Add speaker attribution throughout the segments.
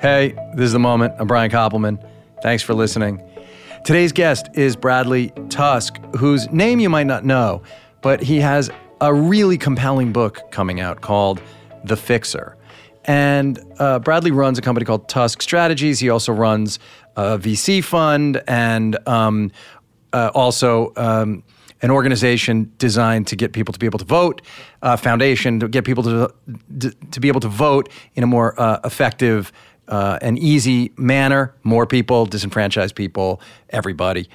Speaker 1: Hey, this is the moment. I'm Brian Koppelman. Thanks for listening. Today's guest is Bradley Tusk, whose name you might not know, but he has a really compelling book coming out called The Fixer. And uh, Bradley runs a company called Tusk Strategies. He also runs a VC fund and um, uh, also um, an organization designed to get people to be able to vote, a foundation to get people to, to, to be able to vote in a more uh, effective uh, and easy manner. More people, disenfranchised people, everybody.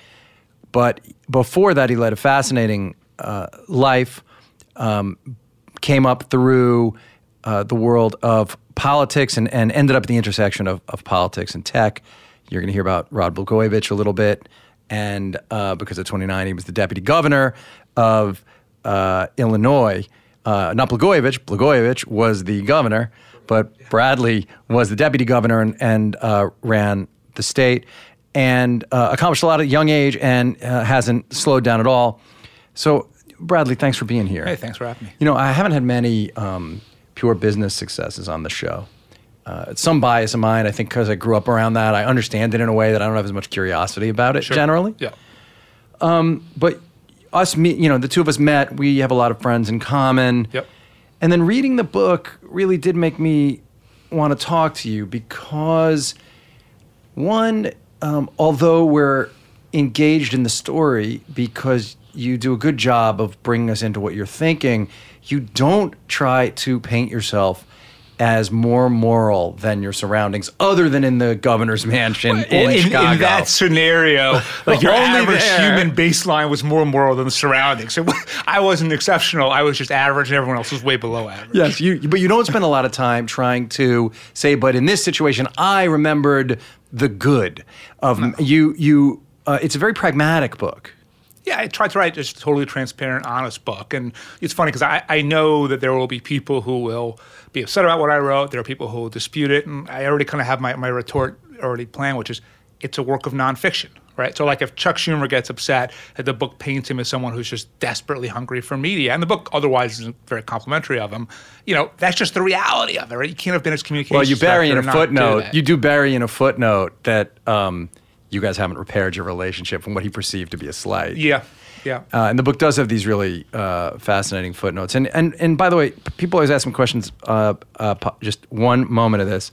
Speaker 1: But before that, he led a fascinating uh, life, um, came up through uh, the world of politics and, and ended up at the intersection of, of politics and tech. You're going to hear about Rod Blagojevich a little bit. And uh, because at 29, he was the deputy governor of uh, Illinois. Uh, not Blagojevich, Blagojevich was the governor, but Bradley was the deputy governor and, and uh, ran the state and uh, accomplished a lot at a young age and uh, hasn't slowed down at all. So, Bradley, thanks for being here.
Speaker 2: Hey, thanks for having me.
Speaker 1: You know, I haven't had many um, pure business successes on the show. Uh, it's some bias of mine, I think, because I grew up around that. I understand it in a way that I don't have as much curiosity about it
Speaker 2: Sure.
Speaker 1: generally.
Speaker 2: Yeah.
Speaker 1: But us, me, you know, the two of us met. We have a lot of friends in common.
Speaker 2: Yep.
Speaker 1: And then reading the book really did make me want to talk to you because, one, um, although we're engaged in the story because you do a good job of bringing us into what you're thinking, you don't try to paint yourself as more moral than your surroundings, other than in the governor's mansion in,
Speaker 2: in,
Speaker 1: Chicago.
Speaker 2: in that scenario, like your
Speaker 1: Only
Speaker 2: average
Speaker 1: there.
Speaker 2: human baseline was more moral than the surroundings. So I wasn't exceptional. I was just average, and everyone else was way below average.
Speaker 1: Yes, you, but you don't spend a lot of time trying to say, but in this situation, I remembered the good of you. You, uh, it's a very pragmatic book.
Speaker 2: Yeah, I tried to write just a totally transparent, honest book. And it's funny because I, I know that there will be people who will be upset about what I wrote. There are people who will dispute it. And I already kind of have my, my retort already planned, which is it's a work of nonfiction, right? So, like if Chuck Schumer gets upset that the book paints him as someone who's just desperately hungry for media, and the book otherwise isn't very complimentary of him, you know, that's just the reality of it, right? You can't have been his communication.
Speaker 1: Well, you bury in a
Speaker 2: not do
Speaker 1: footnote. You do bury in a footnote that um, you guys haven't repaired your relationship from what he perceived to be a slight.
Speaker 2: Yeah, yeah.
Speaker 1: Uh, and the book does have these really uh, fascinating footnotes. And, and and by the way, people always ask me questions. Uh, uh, just one moment of this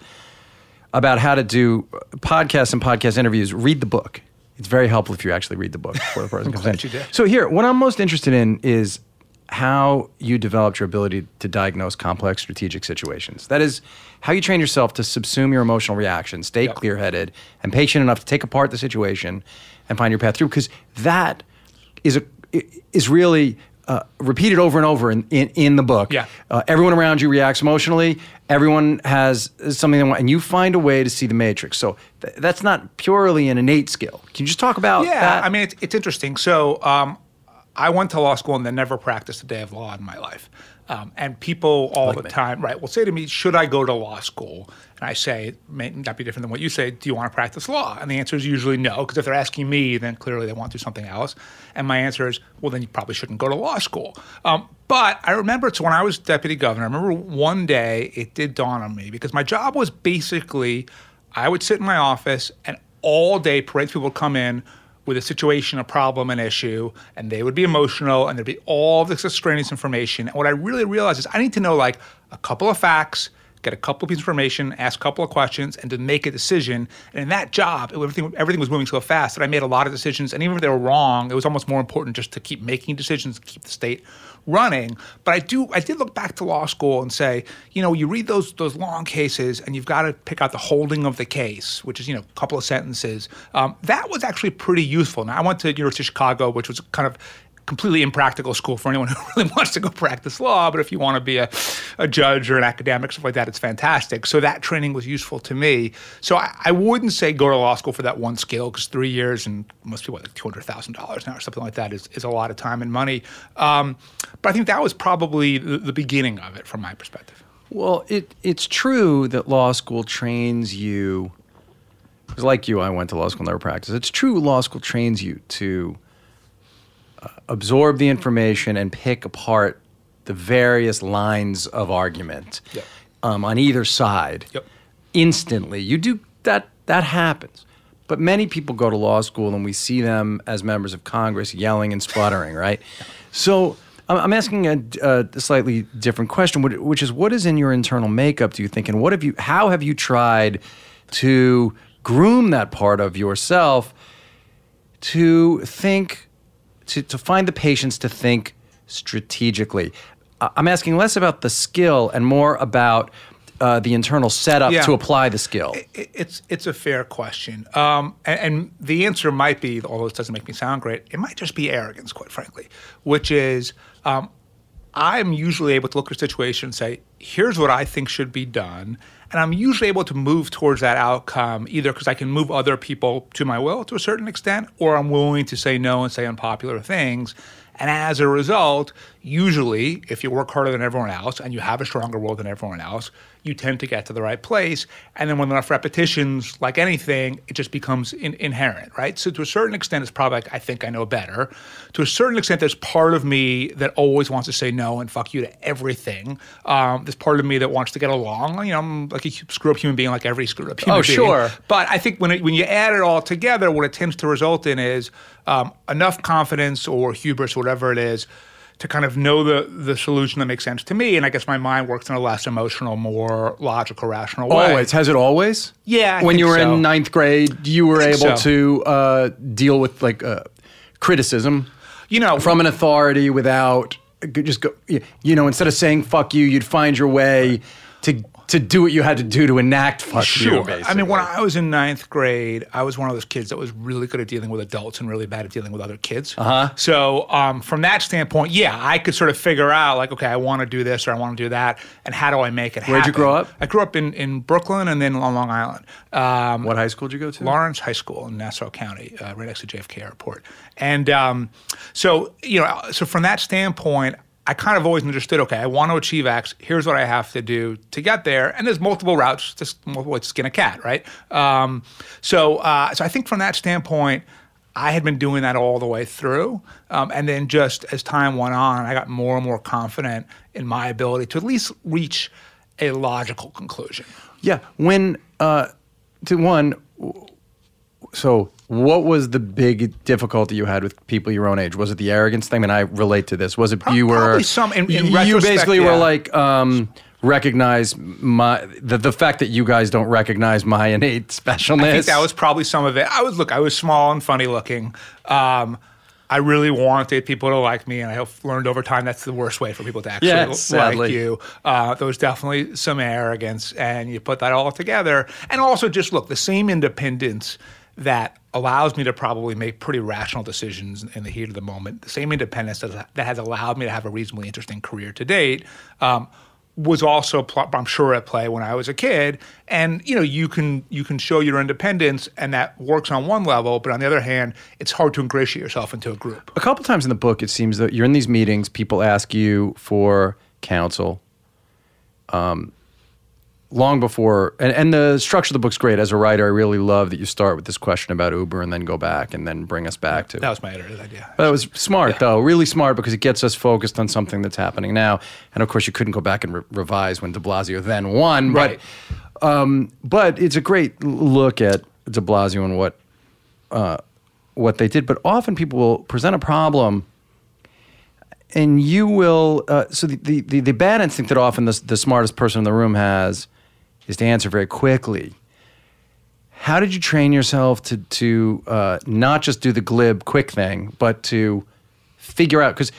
Speaker 1: about how to do podcasts and podcast interviews. Read the book. It's very helpful if you actually read the book before the person comes in. So here, what I'm most interested in is how you developed your ability to diagnose complex strategic situations. That is, how you train yourself to subsume your emotional reactions, stay
Speaker 2: Yep.
Speaker 1: clear-headed, and patient enough to take apart the situation and find your path through. Because that is a is really uh, repeated over and over in, in, in the book.
Speaker 2: Yeah.
Speaker 1: Uh, everyone around you reacts emotionally. Everyone has something they want, and you find a way to see the matrix. So th- that's not purely an innate skill. Can you just talk about
Speaker 2: Yeah,
Speaker 1: that?
Speaker 2: I mean, it's, it's interesting. So um, I went to law school and then never practiced a day of law in my life. Um, and people all the
Speaker 1: me.
Speaker 2: time, right, will say to me, should I go to law school? And I say, may not be different than what you say. Do you want to practice law? And the answer is usually no, because if they're asking me, then clearly they want to do something else. And my answer is, well, then you probably shouldn't go to law school. Um, but I remember it's when I was deputy governor. I remember one day it did dawn on me because my job was basically I would sit in my office and all day parades people would come in with a situation, a problem, an issue, and they would be emotional and there'd be all this extraneous information. And what I really realized is I need to know like a couple of facts, get a couple of pieces of information, ask a couple of questions, and to make a decision. And in that job, it, everything everything was moving so fast that I made a lot of decisions. And even if they were wrong, it was almost more important just to keep making decisions, keep the state running. But I do I did look back to law school and say, you know, you read those those long cases and you've got to pick out the holding of the case, which is you know a couple of sentences. Um, that was actually pretty useful. Now I went to University of Chicago, which was kind of completely impractical school for anyone who really wants to go practice law. But if you want to be a, a judge or an academic, stuff like that, it's fantastic. So that training was useful to me. So I, I wouldn't say go to law school for that one skill because three years and must be what like two hundred thousand dollars now or something like that is, is a lot of time and money. Um, but I think that was probably the, the beginning of it from my perspective.
Speaker 1: Well, it it's true that law school trains you. Because like you, I went to law school, never practiced. It's true, law school trains you to absorb the information and pick apart the various lines of argument
Speaker 2: Yep.
Speaker 1: um, on either side.
Speaker 2: Yep.
Speaker 1: instantly. You do that that happens. But many people go to law school and we see them as members of Congress yelling and sputtering, right? So I'm asking a, a slightly different question, which- which is what is in your internal makeup, do you think? And what have you, how have you tried to groom that part of yourself to think, to, to find the patience to think strategically? I'm asking less about the skill and more about uh, the internal setup
Speaker 2: Yeah.
Speaker 1: to apply the skill.
Speaker 2: It- It's it's a fair question, um, and, and the answer might be, although it doesn't make me sound great, it might just be arrogance, quite frankly, which is um, I'm usually able to look at a situation and say, here's what I think should be done, and I'm usually able to move towards that outcome either because I can move other people to my will to a certain extent, or I'm willing to say no and say unpopular things. And as a result, usually, if you work harder than everyone else and you have a stronger will than everyone else, you tend to get to the right place. And then with enough repetitions, like anything, it just becomes in, inherent, right? So to a certain extent, it's probably like, I think I know better. To a certain extent, there's part of me that always wants to say no and fuck you to everything. Um, there's part of me that wants to get along. You know, I'm like a screw up human being, like every screw up human
Speaker 1: Oh,
Speaker 2: being.
Speaker 1: sure.
Speaker 2: But I think when it, when you add it all together, what it tends to result in is um, enough confidence or hubris, whatever it is, to kind of know the the solution that makes sense to me. And I guess my mind works in a less emotional, more logical, rational way.
Speaker 1: Always. Has it always?
Speaker 2: Yeah, I
Speaker 1: when you were
Speaker 2: so.
Speaker 1: in ninth grade, you were able
Speaker 2: so.
Speaker 1: to uh, deal with like uh, criticism
Speaker 2: You know,
Speaker 1: from an authority without just go. You know, instead of saying "fuck you," you'd find your way to to do what you had to do to enact "fuck you."
Speaker 2: Sure.
Speaker 1: Basically.
Speaker 2: I mean, when I was in ninth grade, I was one of those kids that was really good at dealing with adults and really bad at dealing with other kids. Uh-huh. So, um, from that standpoint, yeah, I could sort of figure out, like, okay, I want to do this or I want to do that, and how do I make it
Speaker 1: Where'd you grow up?
Speaker 2: I grew up in, in Brooklyn and then on Long Island. Um,
Speaker 1: what high school did you go to?
Speaker 2: Lawrence High School in Nassau County, uh, right next to JFK Airport. And um, so, you know, so from that standpoint, I kind of always understood, okay, I want to achieve X. Here's what I have to do to get there. And there's multiple routes, just multiple to skin a cat, right? Um, so, uh, so I think from that standpoint, I had been doing that all the way through. Um, and then just as time went on, I got more and more confident in my ability to at least reach a logical conclusion.
Speaker 1: Yeah. When uh, to one, so what was the big difficulty you had with people your own age? Was it the arrogance thing? Mean, I relate to this. Was it you were
Speaker 2: probably some- in- in
Speaker 1: you basically were like um, recognize my the the fact that you guys don't recognize my innate specialness.
Speaker 2: I think that was probably some of it. I was look, I was small and funny looking. Um, I really wanted people to like me, and I have learned over time that's the worst way for people to actually
Speaker 1: Yeah,
Speaker 2: like you. Uh, there was definitely some arrogance, and you put that all together, and also just look the same independence that allows me to probably make pretty rational decisions in the heat of the moment. The same independence that, has allowed me to have a reasonably interesting career to date. Um, was also pl- I'm sure at play when I was a kid and you know you can you can show your independence and that works on one level but on the other hand it's hard to ingratiate yourself into a group
Speaker 1: a couple times in the book, it seems that you're in these meetings. People ask you for counsel. Um, long before, and, and the structure of the book's great. As a writer, I really love that you start with this question about Uber and then go back and then bring us back to.
Speaker 2: that was my editor's idea
Speaker 1: But it was smart, though, really smart because it gets us focused on something that's happening now. And of course, you couldn't go back and re- revise when De Blasio then won.
Speaker 2: Right.
Speaker 1: But, um, but it's a great look at De Blasio and what uh, what they did. But often people will present a problem. And you will. Uh, so the, the, the, the bad instinct that often the, the smartest person in the room has is to answer very quickly how did you train yourself to to uh, not just do the glib quick thing, but to figure out because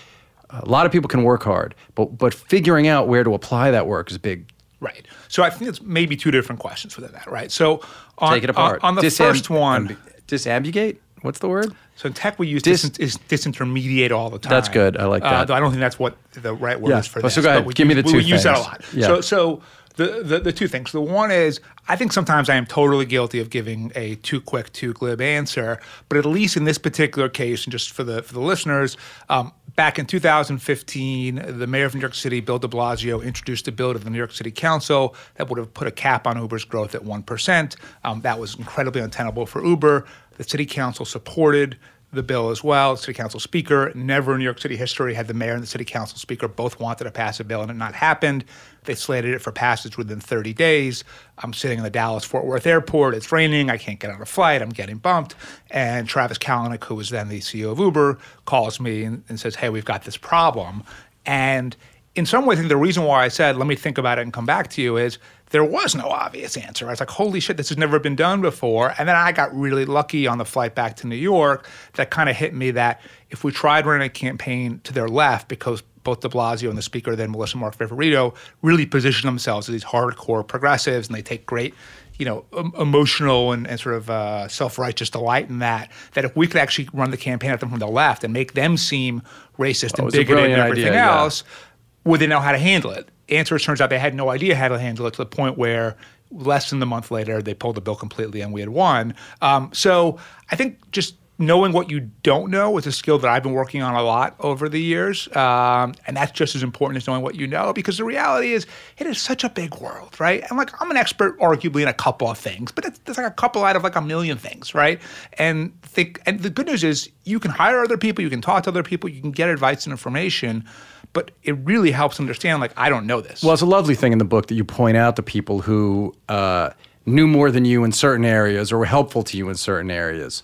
Speaker 1: a lot of people can work hard, but but figuring out where to apply that work is big.
Speaker 2: right so I think it's maybe two different questions within that right so on,
Speaker 1: Take it apart.
Speaker 2: on, on the
Speaker 1: Disam-
Speaker 2: first one
Speaker 1: ambi- disambugate. What's the word?
Speaker 2: so in tech we use
Speaker 1: Dis-
Speaker 2: dis, is disintermediate all the time
Speaker 1: That's good. I like
Speaker 2: Uh,
Speaker 1: that.
Speaker 2: though I don't think that's what the right word
Speaker 1: Yeah.
Speaker 2: is for
Speaker 1: Oh,
Speaker 2: this
Speaker 1: so go ahead.
Speaker 2: but we
Speaker 1: Give me
Speaker 2: use-
Speaker 1: the
Speaker 2: we
Speaker 1: two
Speaker 2: use that a lot
Speaker 1: Yeah.
Speaker 2: so so the, the, the two things. The one is, I think sometimes I am totally guilty of giving a too quick, too glib answer. But at least in this particular case, and just for the for the listeners, um, back in 2015, the mayor of New York City, Bill De Blasio, introduced a bill to the New York City Council that would have put a cap on Uber's growth at one percent. Um, that was incredibly untenable for Uber. The city council supported the bill as well. City council speaker. Never in New York City history had the mayor and the city council speaker both wanted to pass a bill and it not happened. They slated it for passage within 30 days. I'm sitting in the Dallas Fort Worth airport. It's raining. I can't get on a flight. I'm getting bumped. And Travis Kalanick, who was then the CEO of Uber, calls me and, and says, Hey, we've got this problem. And in some ways, I think the reason why I said, let me think about it and come back to you is there was no obvious answer. I was like, holy shit, this has never been done before. And then I got really lucky on the flight back to New York that kind of hit me that if we tried running a campaign to their left, because both de Blasio and the speaker, then Melissa Mark Viverito, really position themselves as these hardcore progressives and they take great you know, emotional and, and, sort of uh, self-righteous delight in that. That if we could actually run the campaign at them from the left and make them seem racist and bigoted and everything
Speaker 1: idea,
Speaker 2: else,
Speaker 1: yeah
Speaker 2: would they know how to handle it? Answer It turns out they had no idea how to handle it to the point where less than a month later they pulled the bill completely and we had won. Um, so I think just knowing what you don't know is a skill that I've been working on a lot over the years. Um, and that's just as important as knowing what you know because the reality is it is such a big world, right? And like I'm an expert arguably in a couple of things, but it's, it's like a couple out of like a million things, right? And think and the good news is you can hire other people, you can talk to other people, you can get advice and information but it really helps understand like i don't know this
Speaker 1: well it's a lovely thing in the book that you point out the people who uh, knew more than you in certain areas or were helpful to you in certain areas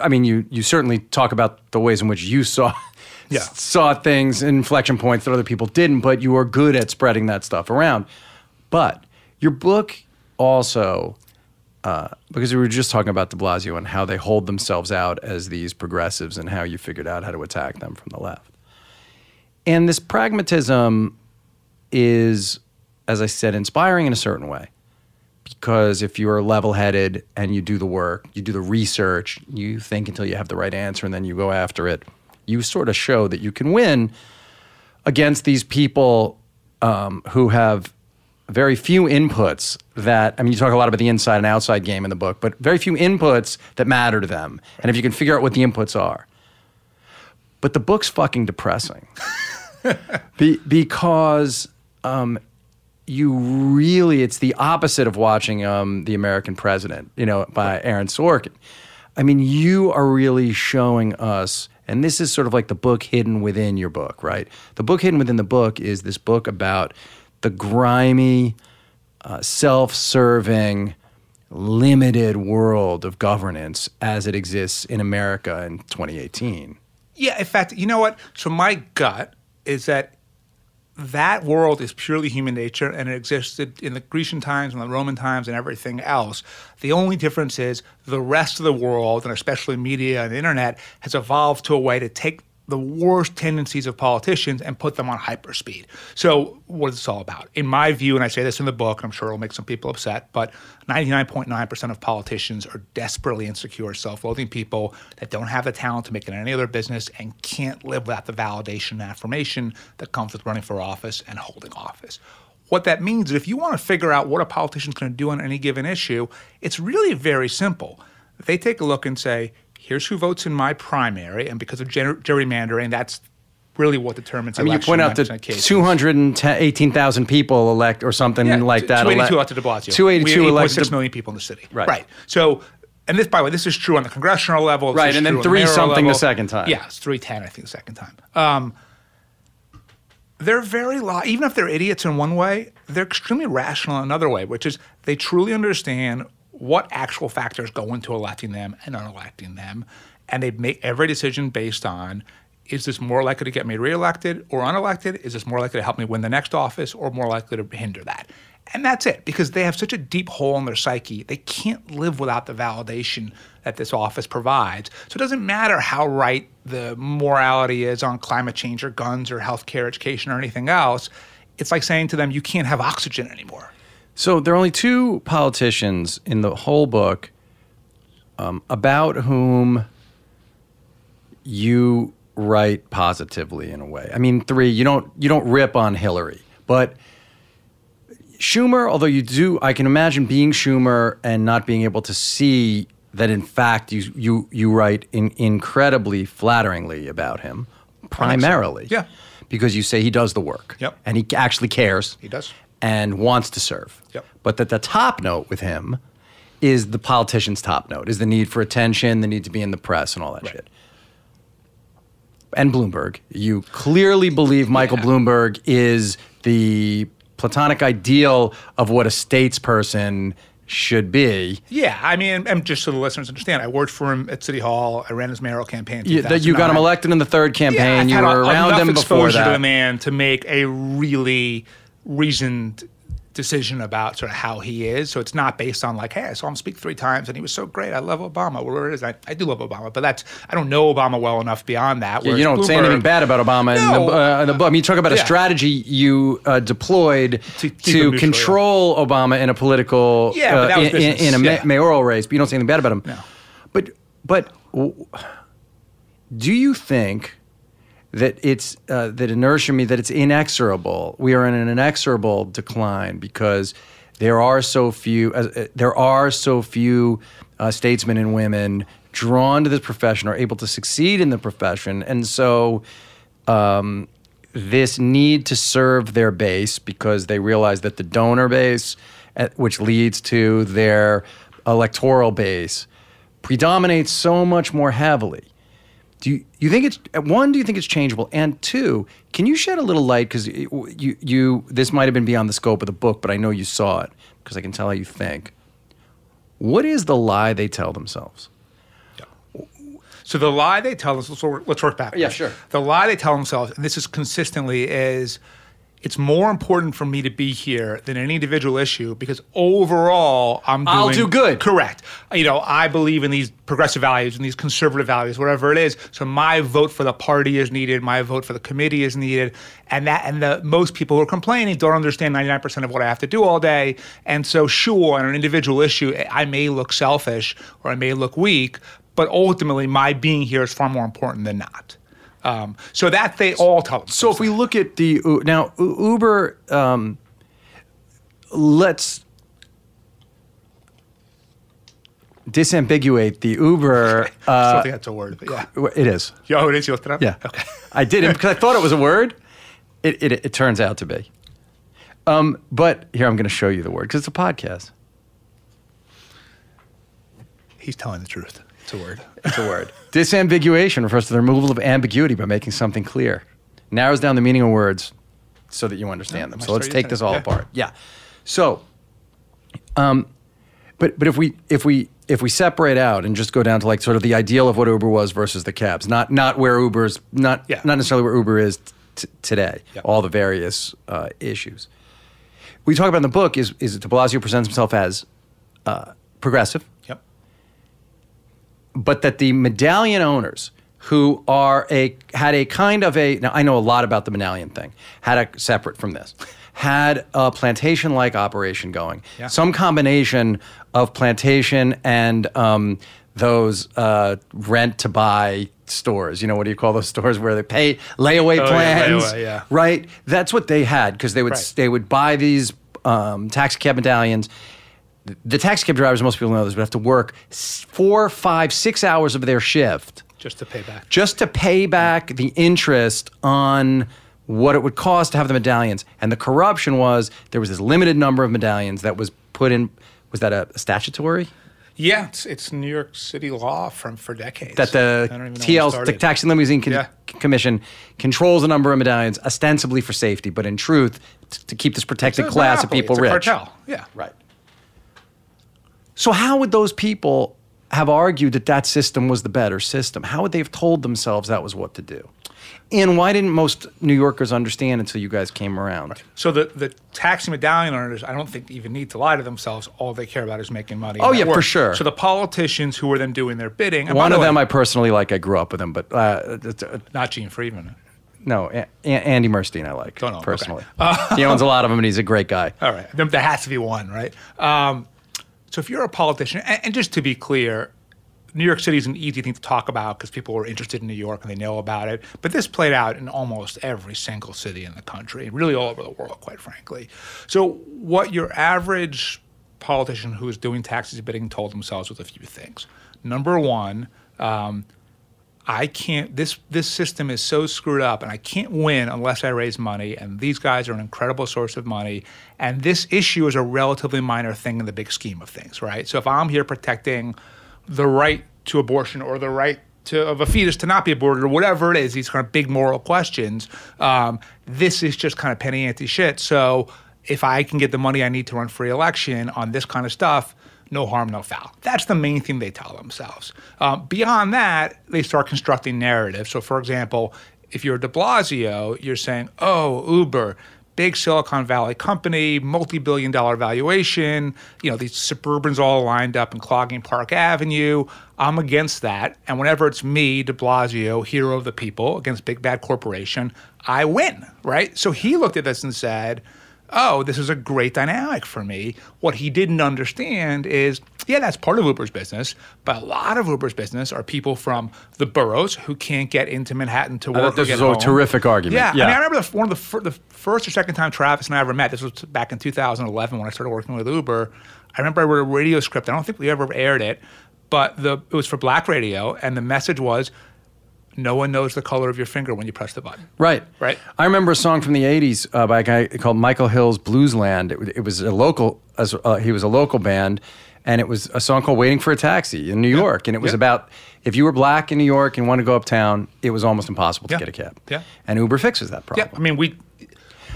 Speaker 1: i mean you you certainly talk about the ways in which you saw
Speaker 2: yeah.
Speaker 1: saw things inflection points that other people didn't but you are good at spreading that stuff around but your book also uh, because we were just talking about de Blasio and how they hold themselves out as these progressives and how you figured out how to attack them from the left. And this pragmatism is, as I said, inspiring in a certain way. Because if you're level headed and you do the work, you do the research, you think until you have the right answer and then you go after it, you sort of show that you can win against these people um, who have very few inputs that I mean you talk a lot about the inside and outside game in the book, but very few inputs that matter to them. And if you can figure out what the inputs are. But the book's fucking depressing. Be, because um, you really, it's the opposite of watching um, The American President, you know, by Aaron Sorkin. I mean, you are really showing us, and this is sort of like the book hidden within your book, right? The book hidden within the book is this book about the grimy, uh, self serving, limited world of governance as it exists in America in 2018.
Speaker 2: Yeah, in fact, you know what? So my gut is that that world is purely human nature and it existed in the Grecian times and the Roman times and everything else. The only difference is the rest of the world, and especially media and the internet, has evolved to a way to take the worst tendencies of politicians and put them on hyperspeed. So, what is this all about? In my view, and I say this in the book, I'm sure it'll make some people upset, but 99.9% of politicians are desperately insecure, self loathing people that don't have the talent to make it in any other business and can't live without the validation and affirmation that comes with running for office and holding office. What that means is if you want to figure out what a politician's going to do on any given issue, it's really very simple. They take a look and say, here's who votes in my primary, and because of ger- gerrymandering, that's really what determines.
Speaker 1: I mean, you point out that 218,000 people elect or something
Speaker 2: yeah,
Speaker 1: like that.
Speaker 2: 282 elected de Blasio.
Speaker 1: 282 elected.
Speaker 2: 6 million people in the city.
Speaker 1: Right.
Speaker 2: Right. So, and this, by the way, this is true on the congressional level.
Speaker 1: Right, and then three something the second time.
Speaker 2: Yeah, it's 310, I think, the second time. Um, they're very law. Even if they're idiots in one way, they're extremely rational in another way, which is they truly understand what actual factors go into electing them and unelecting them. And they make every decision based on is this more likely to get me reelected or unelected? Is this more likely to help me win the next office or more likely to hinder that? And that's it, because they have such a deep hole in their psyche. They can't live without the validation that this office provides. So it doesn't matter how right the morality is on climate change or guns or healthcare, education, or anything else. It's like saying to them, you can't have oxygen anymore.
Speaker 1: So there are only two politicians in the whole book um, about whom you write positively in a way. I mean, three. You don't you don't rip on Hillary, but Schumer. Although you do, I can imagine being Schumer and not being able to see that in fact you you you write in, incredibly flatteringly about him, primarily.
Speaker 2: Yeah.
Speaker 1: Because you say he does the work.
Speaker 2: Yep.
Speaker 1: And he actually cares.
Speaker 2: He does
Speaker 1: and wants to serve.
Speaker 2: Yep.
Speaker 1: But that the top note with him is the politician's top note, is the need for attention, the need to be in the press, and all that
Speaker 2: Right.
Speaker 1: shit. And Bloomberg, you clearly believe Michael
Speaker 2: Yeah.
Speaker 1: Bloomberg is the platonic ideal of what a statesperson should be.
Speaker 2: Yeah, I mean, and just so the listeners understand, I worked for him at City Hall. I ran his mayoral campaign.
Speaker 1: You, that you got him elected in the third campaign.
Speaker 2: I've
Speaker 1: you were
Speaker 2: a-
Speaker 1: around him before
Speaker 2: exposure
Speaker 1: that.
Speaker 2: to the man to make a really reasoned decision about sort of how he is. So it's not based on like, hey, I saw him speak three times and he was so great. I love Obama. Whatever it is, I, I do love Obama, but that's I don't know Obama well enough beyond that.
Speaker 1: Yeah, you don't say anything bad about Obama in, the, uh, in the book. I mean, you talk about a strategy you uh, deployed
Speaker 2: To
Speaker 1: to,
Speaker 2: keep him neutral,
Speaker 1: control Obama in a political,
Speaker 2: Yeah,
Speaker 1: uh, in, in- a
Speaker 2: yeah.
Speaker 1: mayoral race. But you don't say anything bad about him.
Speaker 2: No.
Speaker 1: But but do you think that it's uh, that inertia me that it's inexorable? We are in an inexorable decline because there are so few. Uh, there are so few uh, statesmen and women drawn to this profession are able to succeed in the profession, and so. Um, this need to serve their base because they realize that the donor base, uh, which leads to their electoral base, predominates so much more heavily. Do you, you think it's one? Do you think it's changeable? And two, can you shed a little light because you you this might have been beyond the scope of the book, but I know you saw it because I can tell how you think. What is the lie they tell themselves?
Speaker 2: So the lie they tell us, let's work, let's work back.
Speaker 1: Yeah, sure.
Speaker 2: The lie they tell themselves, and this is consistently, is it's more important for me to be here than any individual issue because overall I'm doing
Speaker 1: I'll do good.
Speaker 2: Correct. You know, I believe in these progressive values and these conservative values, whatever it is. So my vote for the party is needed, my vote for the committee is needed, and that and the most people who are complaining don't understand 99% of what I have to do all day. And so sure, on an individual issue, I may look selfish or I may look weak, but ultimately my being here is far more important than not. Um, so that they all tell themselves.
Speaker 1: So if we look at the now Uber, um, let's disambiguate the Uber.
Speaker 2: I still
Speaker 1: Uh,
Speaker 2: think that's a word, yeah.
Speaker 1: it is.
Speaker 2: Yo, it is. You looked it up?
Speaker 1: Yeah.
Speaker 2: Okay.
Speaker 1: I didn't because I thought it was a word. It, it, it turns out to be. Um, but here I'm going to show you the word because it's a podcast.
Speaker 2: He's telling the truth. It's a word.
Speaker 1: It's a word. Disambiguation refers to the removal of ambiguity by making something clear. Narrows down the meaning of words so that you understand them. So let's take this all apart. Yeah. So, um, but but if we if we if we separate out and just go down to like sort of the ideal of what Uber was versus the cabs, not not where Uber's not
Speaker 2: Yeah.
Speaker 1: not necessarily where Uber is t- today.
Speaker 2: Yeah.
Speaker 1: All the various uh, issues we talk about in the book is is De Blasio presents himself as uh, progressive. But that the medallion owners who are a had a kind of a now I know a lot about the medallion thing had a separate from this had a plantation like operation going
Speaker 2: Yeah.
Speaker 1: some combination of plantation and um, those uh, rent to buy stores you know what do you call those stores where they pay layaway
Speaker 2: Oh, yeah,
Speaker 1: plans
Speaker 2: layaway, yeah.
Speaker 1: right that's what they had because they would
Speaker 2: Right.
Speaker 1: they would buy these um, taxi cab medallions the taxi cab drivers, most people know this, would have to work four, five, six hours of their shift
Speaker 2: Just to pay back.
Speaker 1: just to pay back the interest on what it would cost to have the medallions. And the corruption was there was this limited number of medallions that was put in. Was that a statutory?
Speaker 2: Yeah, it's, it's New York City law from for decades.
Speaker 1: That the
Speaker 2: I don't even know when it
Speaker 1: TL, the. Taxi and Limousine Con-
Speaker 2: Yeah.
Speaker 1: Commission, controls the number of medallions ostensibly for safety, but in truth, t- to keep this protected class of people
Speaker 2: it's a
Speaker 1: rich.
Speaker 2: Cartel. Yeah.
Speaker 1: Right. So how would those people have argued that that system was the better system? How would they have told themselves that was what to do? And why didn't most New Yorkers understand until you guys came around?
Speaker 2: So the, the taxi medallion owners, I don't think even need to lie to themselves. All they care about is making money.
Speaker 1: Oh, yeah,
Speaker 2: that
Speaker 1: for sure.
Speaker 2: So the politicians who were then doing their bidding.
Speaker 1: One of
Speaker 2: way,
Speaker 1: them I personally like. I grew up with him, but uh, uh,
Speaker 2: not Gene Freidman.
Speaker 1: no, a- A- Andy Murstein I like
Speaker 2: Don't know, okay.
Speaker 1: personally. he owns a lot of them, and he's a great guy.
Speaker 2: All right, there there has to be one, right? Um, so if you're a politician, and, and just to be clear, New York City is an easy thing to talk about because people are interested in New York and they know about it. But this played out in almost every single city in the country, really all over the world, quite frankly. So what your average politician who is doing taxes bidding told themselves was a few things. Number one, um, I can't. This this system is so screwed up, and I can't win unless I raise money. And these guys are an incredible source of money. And this issue is a relatively minor thing in the big scheme of things, right? So if I'm here protecting the right to abortion or the right to, of a fetus to not be aborted or whatever it is, these kind of big moral questions, um, this is just kind of penny ante shit. So if I can get the money I need to run free election on this kind of stuff, no harm, no foul. That's the main thing they tell themselves. Um, beyond that, they start constructing narratives. So, for example, if you're de Blasio, you're saying, oh, Uber, big Silicon Valley company, multi-billion dollar valuation, you know, these suburbans all lined up and clogging Park Avenue. I'm against that. And whenever it's me, de Blasio, hero of the people, against big bad corporation, I win, right? So he looked at this and said, oh, this is a great dynamic for me. What he didn't understand is, yeah, that's part of Uber's business, but a lot of Uber's business are people from the boroughs who can't get into Manhattan to work.
Speaker 1: this is a terrific argument.
Speaker 2: Yeah,
Speaker 1: Yeah.
Speaker 2: I mean, I remember the, one of the, fir- the first or second time Travis and I ever met. This was back in 2011 when I started working with Uber. I remember I wrote a radio script. I don't think we ever aired it, but the it was for Black Radio, and the message was, "No one knows the color of your finger when you press the button."
Speaker 1: Right.
Speaker 2: Right.
Speaker 1: I remember a song from the 80s uh, by a guy called Michael Hill's Bluesland. It, it was a local, uh, he was a local band, and it was a song called Waiting for a Taxi in New York. And it was
Speaker 2: Yeah.
Speaker 1: about if you were black in New York and wanted to go uptown, it was almost impossible to
Speaker 2: Yeah.
Speaker 1: get a cab.
Speaker 2: Yeah.
Speaker 1: And Uber fixes that problem.
Speaker 2: Yeah, I mean, we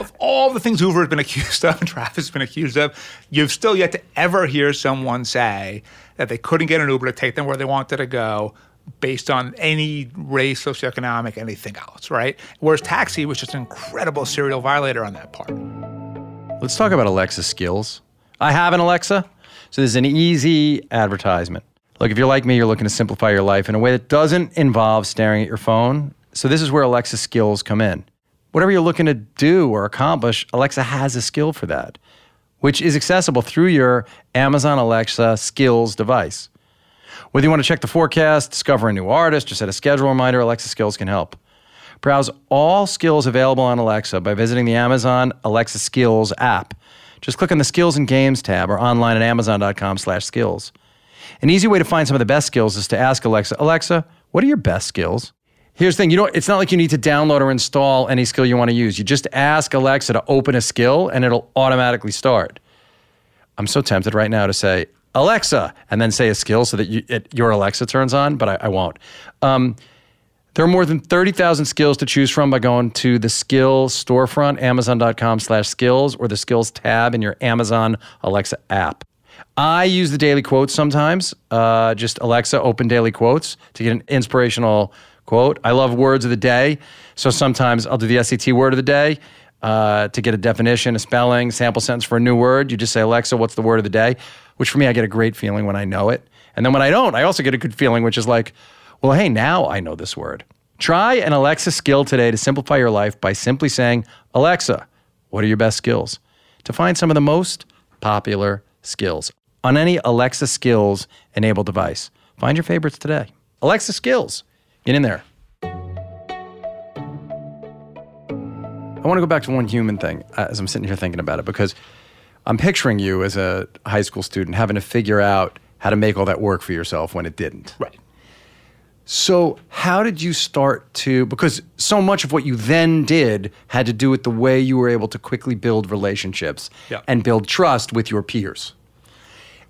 Speaker 2: of all the things Uber has been accused of and Travis has been accused of, you've still yet to ever hear someone say that they couldn't get an Uber to take them where they wanted to go based on any race, socioeconomic, anything else, right? Whereas taxi was just an incredible serial violator on that part.
Speaker 1: Let's talk about Alexa skills. I have an Alexa, so this is an easy advertisement. Look, if you're like me, you're looking to simplify your life in a way that doesn't involve staring at your phone. So this is where Alexa skills come in. Whatever you're looking to do or accomplish, Alexa has a skill for that, which is accessible through your Amazon Alexa skills device. Whether you want to check the forecast, discover a new artist, or set a schedule reminder, Alexa skills can help. Browse all skills available on Alexa by visiting the Amazon Alexa Skills app. Just click on the Skills and Games tab or online at amazon.com/skills. An easy way to find some of the best skills is to ask Alexa, Alexa, what are your best skills? Here's the thing, you know, it's not like you need to download or install any skill you want to use. You just ask Alexa to open a skill and it'll automatically start. I'm so tempted right now to say Alexa and then say a skill so that you, it, your Alexa turns on, but I, I won't. Um, there are more than 30,000 skills to choose from by going to the skill storefront, amazon.com slash skills, or the skills tab in your Amazon Alexa app. I use the daily quotes sometimes, uh, just Alexa, open daily quotes to get an inspirational quote. I love words of the day. So sometimes I'll do the SAT word of the day uh, to get a definition, a spelling, sample sentence for a new word. You just say, Alexa, what's the word of the day? Which for me, I get a great feeling when I know it. And then when I don't, I also get a good feeling, which is like, well, hey, now I know this word. Try an Alexa skill today to simplify your life by simply saying, Alexa, what are your best skills? To find some of the most popular skills on any Alexa skills enabled device. Find your favorites today. Alexa skills. Get in there. I want to go back to one human thing uh, as I'm sitting here thinking about it because I'm picturing you as a high school student having to figure out how to make all that work for yourself when it didn't.
Speaker 2: Right.
Speaker 1: So, how did you start to? Because so much of what you then did had to do with the way you were able to quickly build relationships
Speaker 2: Yeah.
Speaker 1: and build trust with your peers.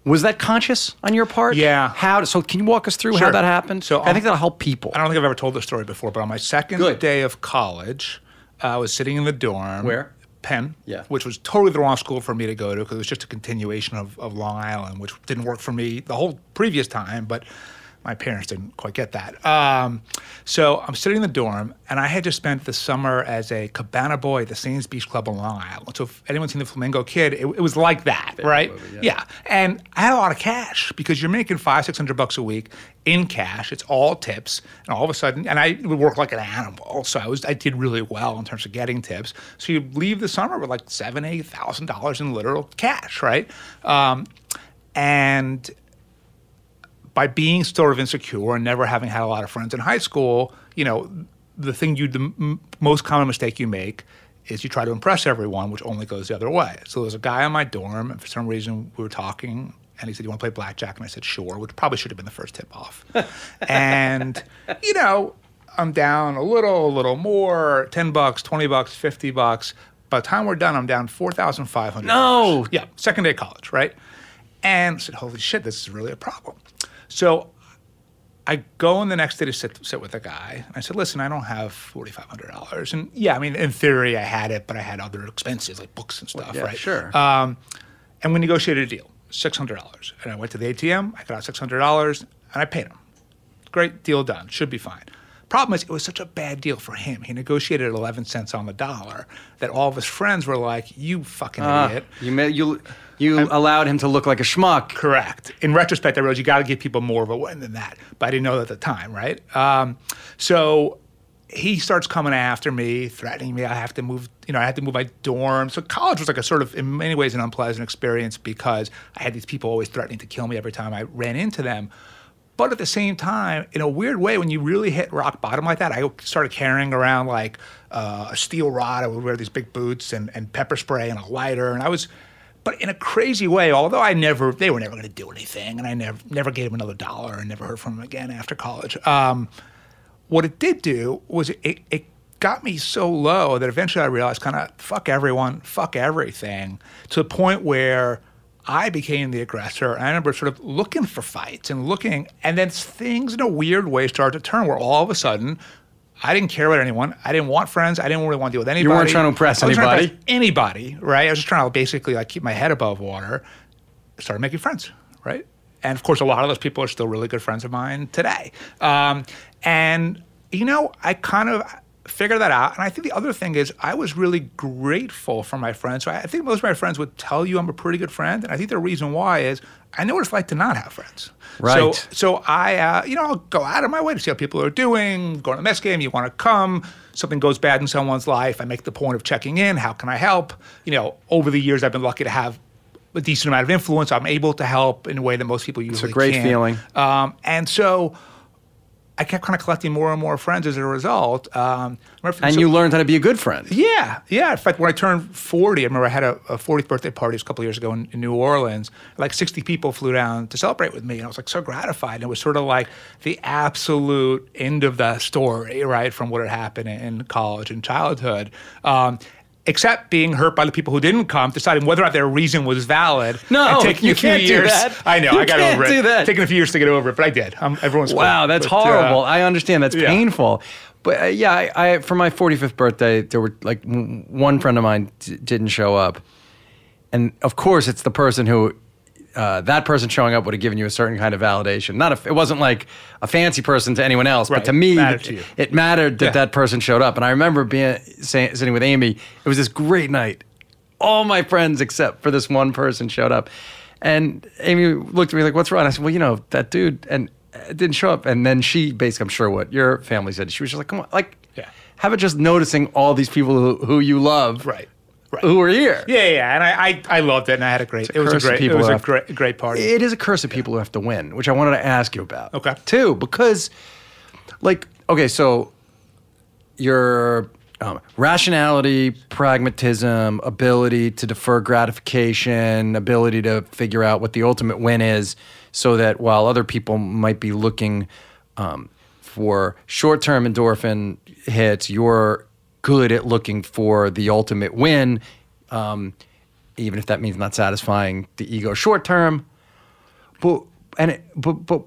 Speaker 1: Was that conscious on your part?
Speaker 2: Yeah.
Speaker 1: How? So, can you walk us through how that happened?
Speaker 2: So,
Speaker 1: I think that'll help people.
Speaker 2: I don't think I've ever told this story before, but on my second
Speaker 1: Good.
Speaker 2: day of college, I was sitting in the dorm.
Speaker 1: Where?
Speaker 2: Penn.
Speaker 1: Yeah.
Speaker 2: Which was totally the wrong school for me to go to because it was just a continuation of, of Long Island, which didn't work for me the whole previous time, but my parents didn't quite get that. Um, so I'm sitting in the dorm, and I had just spent the summer as a cabana boy at the Sands Beach Club on Long Island. So if anyone's seen the Flamingo Kid, it, it was like that, right? yeah. And I had a lot of cash because you're making five, six hundred bucks a week in cash. It's all tips, and all of a sudden, and I would work like an animal. So I was, I did really well in terms of getting tips. So you leave the summer with like seven, eight thousand dollars in literal cash, right? Um, and by being sort of insecure and never having had a lot of friends in high school, you know, the thing you, the m- most common mistake you make is you try to impress everyone, which only goes the other way. So there's a guy in my dorm, and for some reason we were talking, And he said, You want to play blackjack? And I said, Sure, which probably should have been the first tip off. and, you know, I'm down a little, a little more 10 bucks, 20 bucks, 50 bucks. By the time we're done, I'm down 4,500.
Speaker 1: No.
Speaker 2: Yeah, second day of college, right? And I said, Holy shit, this is really a problem. So I go in the next day to sit sit with a guy. And I said, "Listen, I don't have forty five hundred dollars." And yeah, I mean, in theory, I had it, but I had other expenses like books and stuff,
Speaker 1: yeah,
Speaker 2: right?
Speaker 1: sure.
Speaker 2: Um, and we negotiated a deal, six hundred dollars. And I went to the ATM. I got out six hundred dollars, and I paid him. Great deal done. Should be fine. Problem is, it was such a bad deal for him. He negotiated eleven cents on the dollar that all of his friends were like, "You fucking
Speaker 1: Ah,
Speaker 2: idiot."
Speaker 1: you ma- you you allowed him to look like a schmuck.
Speaker 2: Correct. In retrospect, I realized you got to give people more of a win than that, but I didn't know that at the time, right? Um, so he starts coming after me, threatening me. I have to move. You know, I had to move my dorm. So college was like a sort of, in many ways, an unpleasant experience because I had these people always threatening to kill me every time I ran into them. But at the same time, in a weird way, when you really hit rock bottom like that, I started carrying around like uh, a steel rod. I would wear these big boots and, and pepper spray and a lighter. And I was, but in a crazy way, although I never, they were never going to do anything. And I never, never gave them another dollar and never heard from them again after college. Um, what it did do was it, it got me so low that eventually I realized kind of fuck everyone, fuck everything, to the point where I became the aggressor. And I remember sort of looking for fights and looking, and then things in a weird way started to turn where all of a sudden I didn't care about anyone. I didn't want friends. I didn't really want to deal with anybody.
Speaker 1: You weren't trying to impress
Speaker 2: I wasn't trying to
Speaker 1: anybody?
Speaker 2: impress anybody, right? I was just trying to basically like keep my head above water. Started making friends, right? And of course, a lot of those people are still really good friends of mine today. Um, and you know, I kind of figured that out. And I think the other thing is, I was really grateful for my friends. So I think most of my friends would tell you I'm a pretty good friend, and I think the reason why is I know what it's like to not have friends.
Speaker 1: Right.
Speaker 2: So, so I, uh, you know, I'll go out of my way to see how people are doing. Go to the Mets game, you want to come. Something goes bad in someone's life. I make the point of checking in. How can I help? You know, over the years, I've been lucky to have a decent amount of influence. I'm able to help in a way that most people usually It's a
Speaker 1: great
Speaker 2: can't.
Speaker 1: feeling.
Speaker 2: Um, and so I kept kind of collecting more and more friends as a result. Um, remember-
Speaker 1: And
Speaker 2: so-
Speaker 1: you learned how to be a good friend.
Speaker 2: yeah, yeah. In fact, when I turned 40, I remember I had a, a 40th birthday party a couple of years ago in, in New Orleans. Like 60 people flew down to celebrate with me, and I was like so gratified. And it was sort of like the absolute end of the story, right, from what had happened in, in college and childhood. Um, Except being hurt by the people who didn't come, deciding whether or not their reason was valid.
Speaker 1: No,
Speaker 2: taking
Speaker 1: you
Speaker 2: a few
Speaker 1: can't do that.
Speaker 2: I know,
Speaker 1: You
Speaker 2: I got
Speaker 1: can't
Speaker 2: over it.
Speaker 1: do that.
Speaker 2: Taking a few years to get over it, but I did. Um, everyone's cool.
Speaker 1: Wow, that's
Speaker 2: But, uh,
Speaker 1: horrible. I understand. That's
Speaker 2: yeah.
Speaker 1: painful. But uh, yeah, I, I for my 45th birthday, there were like one friend of mine d- didn't show up, and of course, it's the person who. Uh, that person showing up would have given you a certain kind of validation. Not a, it wasn't like a fancy person to anyone else, but to me,
Speaker 2: Mattered
Speaker 1: it,
Speaker 2: to you.
Speaker 1: it mattered that
Speaker 2: Yeah.
Speaker 1: that person showed up. And I remember being say, sitting with Amy. It was this great night. All my friends except for this one person showed up, and Amy looked at me like, "What's wrong?" I said, "Well, you know that dude," and it didn't show up. And then she basically, I'm sure what your family said. She was just like, "Come on, like,
Speaker 2: Yeah.
Speaker 1: have it just noticing all these people who, who you love,
Speaker 2: Right. Right.
Speaker 1: who are here."
Speaker 2: Yeah, yeah, and I, I, I loved it, and I had a great.
Speaker 1: a
Speaker 2: it was a great. It was a great, great party.
Speaker 1: It is a curse of people who have to win, which I wanted to ask you about.
Speaker 2: Okay.
Speaker 1: Too, because, like, okay, so your um, rationality, pragmatism, ability to defer gratification, ability to figure out what the ultimate win is, so that while other people might be looking um, for short term endorphin hits, you're good at looking for the ultimate win, um, even if that means not satisfying the ego short term. But and it, but but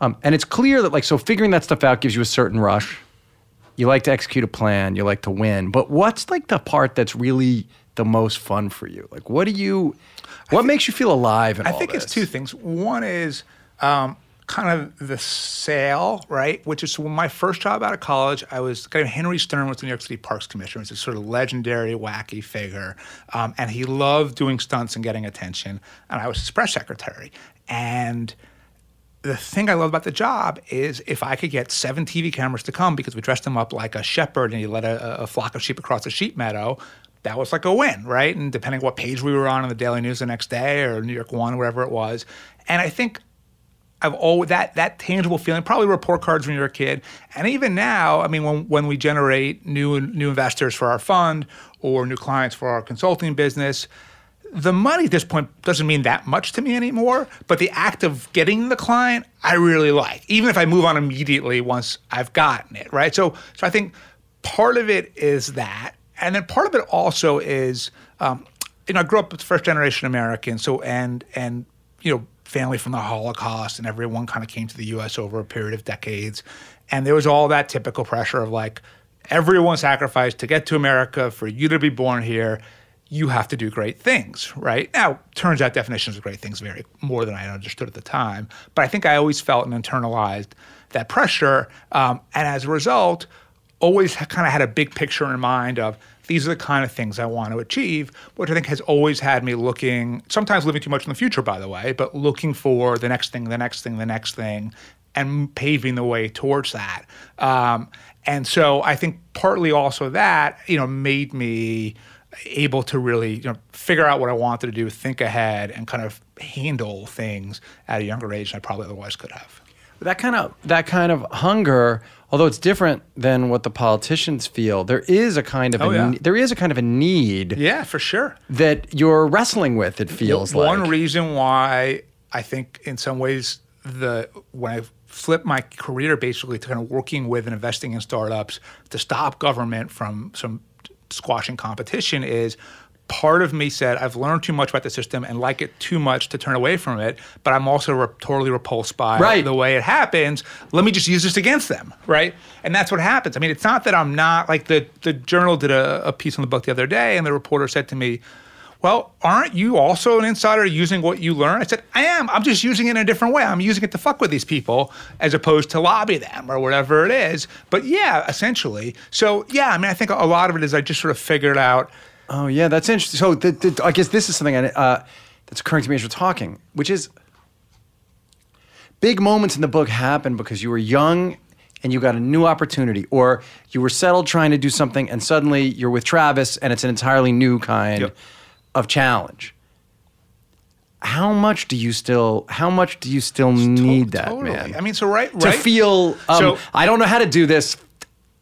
Speaker 1: um, and it's clear that like so figuring that stuff out gives you a certain rush. You like to execute a plan, you like to win. But what's like the part that's really the most fun for you? Like what do you what makes you feel alive in
Speaker 2: I think it's two things. One is um, kind of the sale, right? Which is when my first job out of college, I was kind of Henry Stern was the New York City Parks Commissioner. He's a sort of legendary, wacky figure, um, and he loved doing stunts and getting attention. And I was his press secretary, and the thing I love about the job is if I could get seven TV cameras to come because we dressed him up like a shepherd and he led a, a flock of sheep across a sheep meadow, that was like a win, right? And depending what page we were on in the Daily News the next day or New York One, wherever it was. And I think I've always that that tangible feeling, probably report cards when you're a kid, and even now, I mean, when when we generate new new investors for our fund or new clients for our consulting business, the money at this point doesn't mean that much to me anymore, but the act of getting the client, I really like, even if I move on immediately once I've gotten it, right? So, so I think part of it is that, and then part of it also is, um, you know, I grew up as first generation American, so and and you know, family from the Holocaust, and everyone kind of came to the U.S. over a period of decades, and there was all that typical pressure of like, everyone sacrificed to get to America for you to be born here you have to do great things, right? Now, turns out definitions of great things vary more than I understood at the time, but I think I always felt and internalized that pressure, um, and as a result, always kind of had a big picture in mind of these are the kind of things I want to achieve, which I think has always had me looking, sometimes living too much in the future, by the way, but looking for the next thing, the next thing, the next thing, and paving the way towards that. Um, and so I think partly also that, you know, made me able to really you know figure out what I wanted to do, think ahead, and kind of handle things at a younger age than I probably otherwise could have.
Speaker 1: That kind of that kind of hunger, although it's different than what the politicians feel, there is a kind of
Speaker 2: oh,
Speaker 1: a,
Speaker 2: yeah.
Speaker 1: there is a kind of a need.
Speaker 2: Yeah, for sure.
Speaker 1: That you're wrestling with. It feels
Speaker 2: well,
Speaker 1: like
Speaker 2: one reason why I think in some ways the when I flipped my career basically to kind of working with and investing in startups to stop government from some squashing competition is part of me said I've learned too much about the system and like it too much to turn away from it, but I'm also re- totally repulsed by
Speaker 1: right.
Speaker 2: the way it happens. Let me just use this against them, right? And that's what happens. I mean, it's not that I'm not like the the journal did a, a piece on the book the other day, and the reporter said to me. Well, aren't you also an insider using what you learn? I said, I am. I'm just using it in a different way. I'm using it to fuck with these people as opposed to lobby them or whatever it is. But yeah, essentially. So yeah, I mean, I think a lot of it is I just sort of figured out
Speaker 1: Oh yeah, that's interesting. So the, the, I guess this is something I, uh, that's occurring to me as we're talking, which is big moments in the book happen because you were young and you got a new opportunity, or you were settled trying to do something, and suddenly you're with Travis, and it's an entirely new kind
Speaker 2: Yep.
Speaker 1: of challenge. How much do you still? How much do you still need that,
Speaker 2: totally.
Speaker 1: man?
Speaker 2: I mean, so right, right?
Speaker 1: to feel. Um,
Speaker 2: So-
Speaker 1: I don't know how to do this.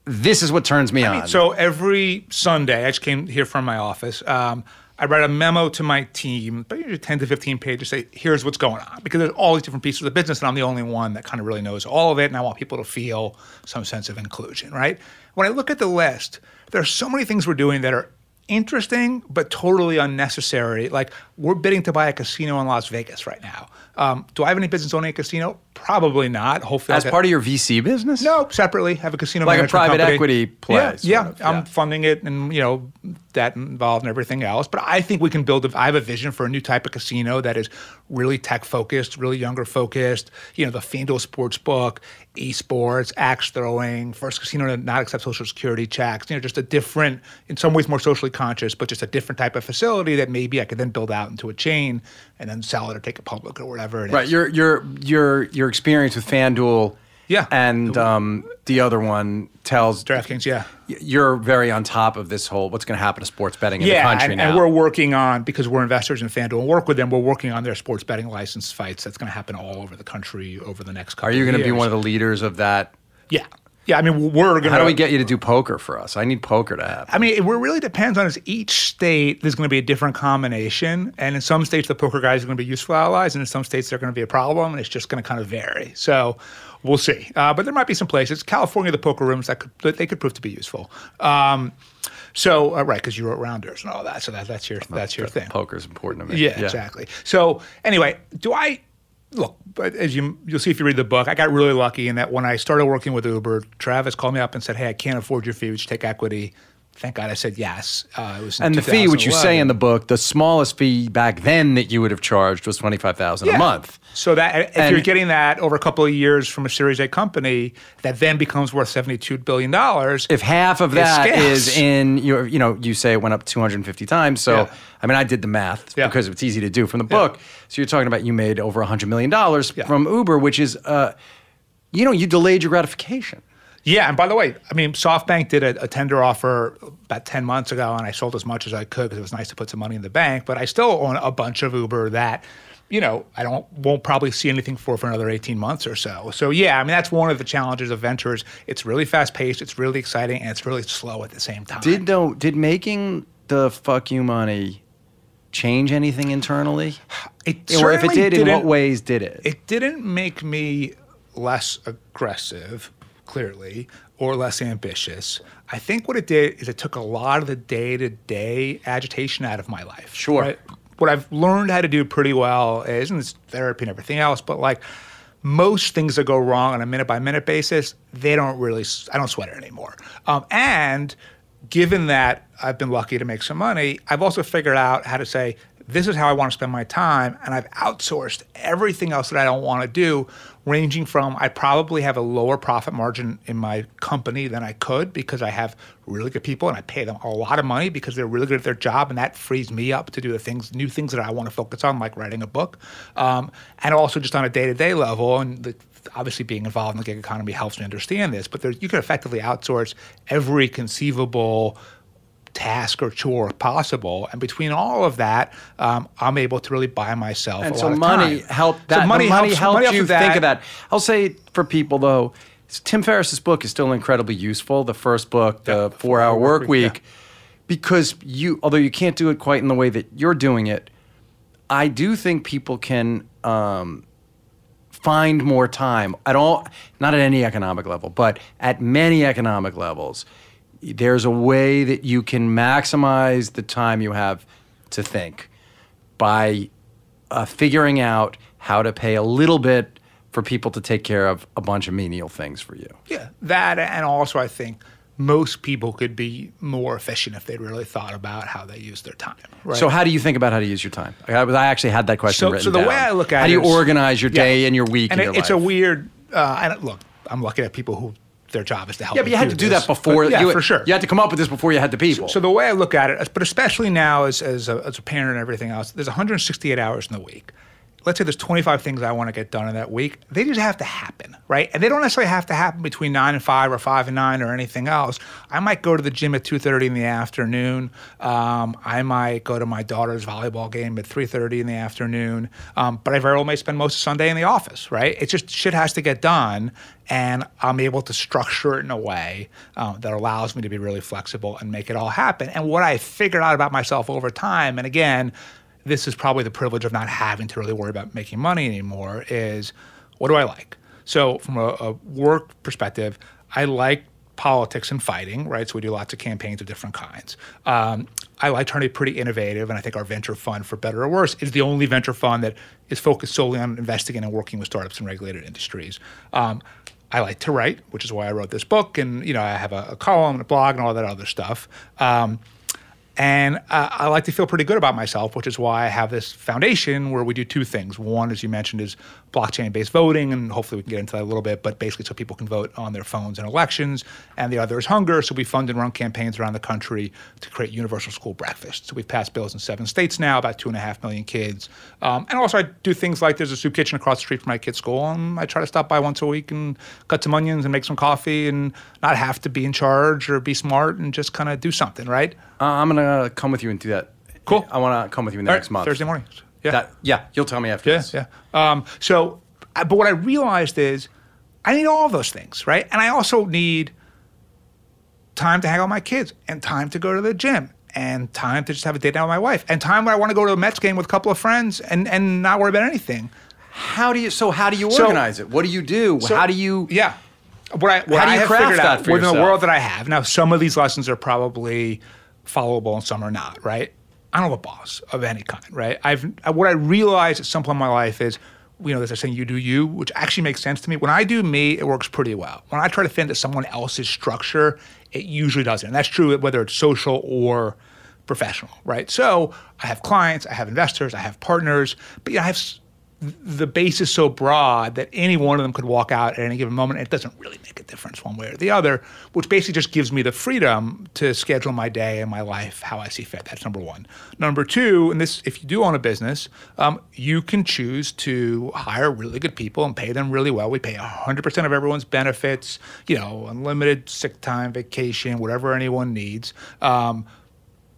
Speaker 1: This is what turns me on.
Speaker 2: So every Sunday, I just came here from my office. Um, I write a memo to my team, about usually 10 to 15 pages, say, here's what's going on. Because there's all these different pieces of the business, and I'm the only one that kind of really knows all of it, and I want people to feel some sense of inclusion, right? When I look at the list, there are so many things we're doing that are interesting, but totally unnecessary. Like, we're bidding to buy a casino in Las Vegas right now. Um, do I have any business owning a casino? Probably not. Hopefully,
Speaker 1: as part of your VC business,
Speaker 2: no, separately. Have a casino
Speaker 1: Like a private
Speaker 2: company.
Speaker 1: equity play,
Speaker 2: Yeah, yeah.
Speaker 1: of,
Speaker 2: I'm funding it, and you know that involved and everything else. But I think we can build. A, I have a vision for a new type of casino that is really tech focused, really younger focused. You know, the FanDuel sports book, esports, axe throwing, first casino to not accept social security checks. You know, just a different, in some ways more socially conscious, but just a different type of facility that maybe I could then build out into a chain and then sell it or take it public or whatever it is.
Speaker 1: Right. Your your your your experience with FanDuel,
Speaker 2: Yeah.
Speaker 1: and um, the other one tells
Speaker 2: DraftKings, yeah.
Speaker 1: You're very on top of this whole what's going to happen to sports betting in
Speaker 2: yeah,
Speaker 1: the country
Speaker 2: and,
Speaker 1: now.
Speaker 2: and we're working on because we're investors in FanDuel and work with them. We're working on their sports betting license fights. That's going to happen all over the country over the next couple.
Speaker 1: Are you
Speaker 2: going
Speaker 1: to be one of the leaders of that?
Speaker 2: Yeah, yeah. I mean, we're going to.
Speaker 1: How do we get you to do poker for us? I need poker to happen.
Speaker 2: I mean, it really depends on is each state. There's going to be a different combination, and in some states, the poker guys are going to be useful allies, and in some states, they're going to be a problem, and it's just going to kind of vary. So. We'll see, uh, but there might be some places. California, the poker rooms that could that they could prove to be useful. Um, so uh, right, because you wrote rounders and all that, so that, that's your that's your thing.
Speaker 1: Poker's important to me.
Speaker 2: Yeah, exactly. So anyway, do I look? But as you you'll see if you read the book, I got really lucky in that when I started working with Uber, Travis called me up and said, "Hey, I can't afford your fee. Would you take equity?" Thank God I said yes. Uh, it was
Speaker 1: And the fee, which you say in the book, the smallest fee back then that you would have charged was twenty five thousand a
Speaker 2: Yeah.
Speaker 1: month.
Speaker 2: So that if
Speaker 1: And-
Speaker 2: you're getting that over a couple of years from a Series A company, that then becomes worth seventy two billion dollars.
Speaker 1: If half of that is in your, you know, you say it went up 250 times. So,
Speaker 2: Yeah.
Speaker 1: I mean, I did the math
Speaker 2: Yeah.
Speaker 1: because it's easy to do from the book. So you're talking about you made over 100 million dollars from Uber, which is, uh, you know, you delayed your gratification.
Speaker 2: Yeah, and by the way, I mean SoftBank did a, a tender offer about ten months ago, and I sold as much as I could because it was nice to put some money in the bank. But I still own a bunch of Uber that, you know, I don't won't probably see anything for for another eighteen months or so. So yeah, I mean that's one of the challenges of ventures. It's really fast paced, it's really exciting, and it's really slow at the same time.
Speaker 1: Did though? Did making the fuck you money change anything internally?
Speaker 2: It
Speaker 1: or if it did, in what ways did it?
Speaker 2: It didn't make me less aggressive, clearly, or less ambitious. I think what it did is it took a lot of the day to day agitation out of my life.
Speaker 1: Sure. Right?
Speaker 2: What I've learned how to do pretty well is, and it's therapy and everything else, but like most things that go wrong on a minute by minute basis, they don't really, I don't sweat it anymore. Um, and given that I've been lucky to make some money, I've also figured out how to say, this is how I want to spend my time. And I've outsourced everything else that I don't want to do, ranging from I probably have a lower profit margin in my company than I could because I have really good people and I pay them a lot of money because they're really good at their job. And that frees me up to do the things, new things that I want to focus on, like writing a book. Um, and also just on a day to day level. And the, obviously being involved in the gig economy helps me understand this, but there, you can effectively outsource every conceivable task or chore possible. And between all of that, um, I'm able to really buy myself
Speaker 1: and
Speaker 2: a
Speaker 1: so
Speaker 2: lot of
Speaker 1: money
Speaker 2: time.
Speaker 1: helped
Speaker 2: So
Speaker 1: that money, money
Speaker 2: helps,
Speaker 1: helped
Speaker 2: money helps
Speaker 1: you
Speaker 2: with
Speaker 1: think of that i'll say for people though tim ferriss's book is still incredibly useful the first book the
Speaker 2: Yeah,
Speaker 1: four hour work week
Speaker 2: Week,
Speaker 1: because you although you can't do it quite in the way that you're doing it i do think people can um, find more time at all not at any economic level but at many economic levels there's a way that you can maximize the time you have to think by uh, figuring out how to pay a little bit for people to take care of a bunch of menial things for you.
Speaker 2: Yeah, that and also I think most people could be more efficient if they really thought about how they use their time. Right?
Speaker 1: So, how do you think about how to use your time? I, I actually had that question
Speaker 2: So-
Speaker 1: written
Speaker 2: so the
Speaker 1: down.
Speaker 2: way I look at it.
Speaker 1: how do you organize your
Speaker 2: Yeah.
Speaker 1: day and your week
Speaker 2: and
Speaker 1: and,
Speaker 2: it-
Speaker 1: your
Speaker 2: it's a weird. Uh, and look, I'm looking at people who their job is to help.
Speaker 1: yeah, but you had to do
Speaker 2: this.
Speaker 1: that before.
Speaker 2: But yeah,
Speaker 1: you,
Speaker 2: for sure.
Speaker 1: You had to come up with this before you had the people.
Speaker 2: So the way I look at it, but especially now as, as, a, as a parent and everything else, there's 168 hours in the week. Let's say there's 25 things I want to get done in that week. They just have to happen, right? And they don't necessarily have to happen between nine and five or five and nine or anything else. I might go to the gym at 2:30 in the afternoon. Um, I might go to my daughter's volleyball game at 3:30 in the afternoon. Um, but I very well may spend most of Sunday in the office, right? It just shit has to get done, and I'm able to structure it in a way uh, that allows me to be really flexible and make it all happen. And what I figured out about myself over time, and again, this is probably the privilege of not having to really worry about making money anymore, is what do I like? So, from a, a work perspective, I like politics and fighting, right? So we do lots of campaigns of different kinds. Um, I like be pretty innovative, and I think our venture fund, for better or worse, is the only venture fund that is focused solely on investigating and working with startups and regulated industries. Um, I like to write, which is why I wrote this book, and you know I have a, a column and a blog and all that other stuff. Um, and uh, I like to feel pretty good about myself, which is why I have this foundation where we do two things. One, as you mentioned, is blockchain based voting, and hopefully we can get into that a little bit, but basically so people can vote on their phones in elections. And the other is hunger. So we fund and run campaigns around the country to create universal school breakfast. So we've passed bills in seven states now, about two and a half million kids. Um, and also, I do things like there's a soup kitchen across the street from my kid's school, and I try to stop by once a week and cut some onions and make some coffee and not have to be in charge or be smart and just kind of do something, right?
Speaker 1: Uh, I'm gonna come with you and do that.
Speaker 2: Cool.
Speaker 1: I want to come with you in the
Speaker 2: All
Speaker 1: next
Speaker 2: right,
Speaker 1: month.
Speaker 2: Thursday morning. Yeah.
Speaker 1: That, yeah, you'll tell me after
Speaker 2: Yeah,
Speaker 1: this.
Speaker 2: yeah. Um, so, but what I realized is I need all those things, right? And I also need time to hang out with my kids and time to go to the gym and time to just have a date night with my wife and time when I want to go to a Mets game with a couple of friends and, and not worry about anything.
Speaker 1: How do you? So how do you
Speaker 2: So-
Speaker 1: organize it? What do you do?
Speaker 2: So-
Speaker 1: how do you?
Speaker 2: Yeah. What I, what
Speaker 1: How do you
Speaker 2: have
Speaker 1: craft
Speaker 2: figured
Speaker 1: that
Speaker 2: out
Speaker 1: for
Speaker 2: within the world that I have. Now, some of these lessons are probably followable and some are not, right? I don't have a boss of any kind, right? I've what I realized at some point in my life is, you know, there's saying "you do you," which actually makes sense to me. When I do me, it works pretty well. When I try to fit into someone else's structure, it usually doesn't. And that's true whether it's social or professional, right? So I have clients, I have investors, I have partners, but you know, I have the base is so broad that any one of them could walk out at any given moment. It doesn't really make a difference one way or the other, which basically just gives me the freedom to schedule my day and my life how I see fit. That's number one. Number two, and this, if you do own a business, um, you can choose to hire really good people and pay them really well. We pay 100% of everyone's benefits, you know, unlimited sick time, vacation, whatever anyone needs. Um,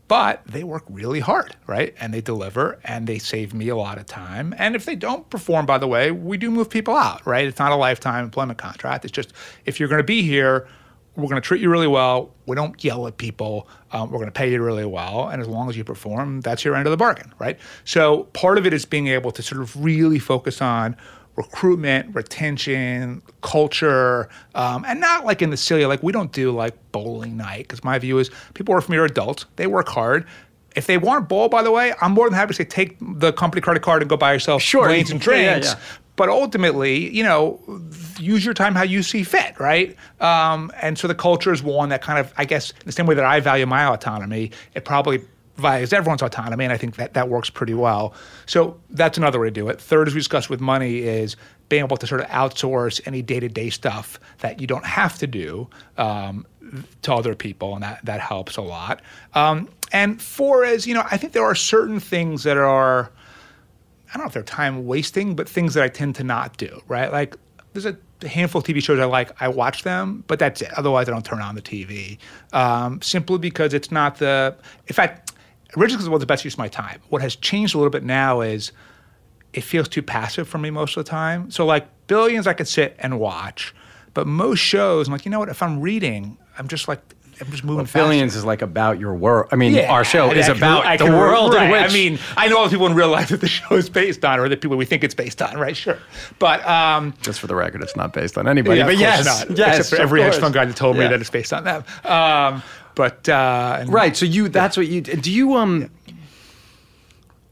Speaker 2: but they work really hard, right? And they deliver and they save me a lot of time. And if they don't perform, by the way, we do move people out, right? It's not a lifetime employment contract. It's just if you're going to be here, we're going to treat you really well. We don't yell at people. Um, we're going to pay you really well, and as long as you perform, that's your end of the bargain, right? So part of it is being able to sort of really focus on recruitment, retention, culture, um, and not like in the silly like we don't do like bowling night because my view is people work for me are adults. They work hard. If they want to bowl, by the way, I'm more than happy to say take the company credit card and go buy yourself
Speaker 1: Sure.
Speaker 2: lanes and
Speaker 1: Yeah, yeah,
Speaker 2: drinks.
Speaker 1: yeah.
Speaker 2: But ultimately, you know, use your time how you see fit, right? Um, and so the culture is one that kind of, I guess, the same way that I value my autonomy, it probably values everyone's autonomy, and I think that that works pretty well. So that's another way to do it. Third, as we discussed with money, is being able to sort of outsource any day-to-day stuff that you don't have to do um, to other people, and that that helps a lot. Um, and four is, you know, I think there are certain things that are. I don't know if they're time wasting, but things that I tend to not do, right? Like there's a handful of TV shows I like, I watch them, but that's it. Otherwise, I don't turn on the TV. Um, simply because it's not the, in fact, originally because it was the best use of my time. What has changed a little bit now is it feels too passive for me most of the time. So like Billions, I could sit and watch, but most shows, I'm like, you know what? If I'm reading, I'm just like, I'm just moving faster.
Speaker 1: Billions is like about your world. I mean,
Speaker 2: Yeah,
Speaker 1: our show
Speaker 2: I-
Speaker 1: is
Speaker 2: I can-
Speaker 1: about
Speaker 2: I
Speaker 1: the
Speaker 2: can-
Speaker 1: world in
Speaker 2: right.
Speaker 1: which.
Speaker 2: I mean, I know all the people in real life that the show is based on, or the people we think it's based on, right? Sure, but um,
Speaker 1: just for the record, it's not based on anybody.
Speaker 2: yeah,
Speaker 1: but yes,
Speaker 2: not.
Speaker 1: yes,
Speaker 2: except for every hedge fund guy that told me that it's based on them. Um, but uh,
Speaker 1: Right. So you that's what you do you um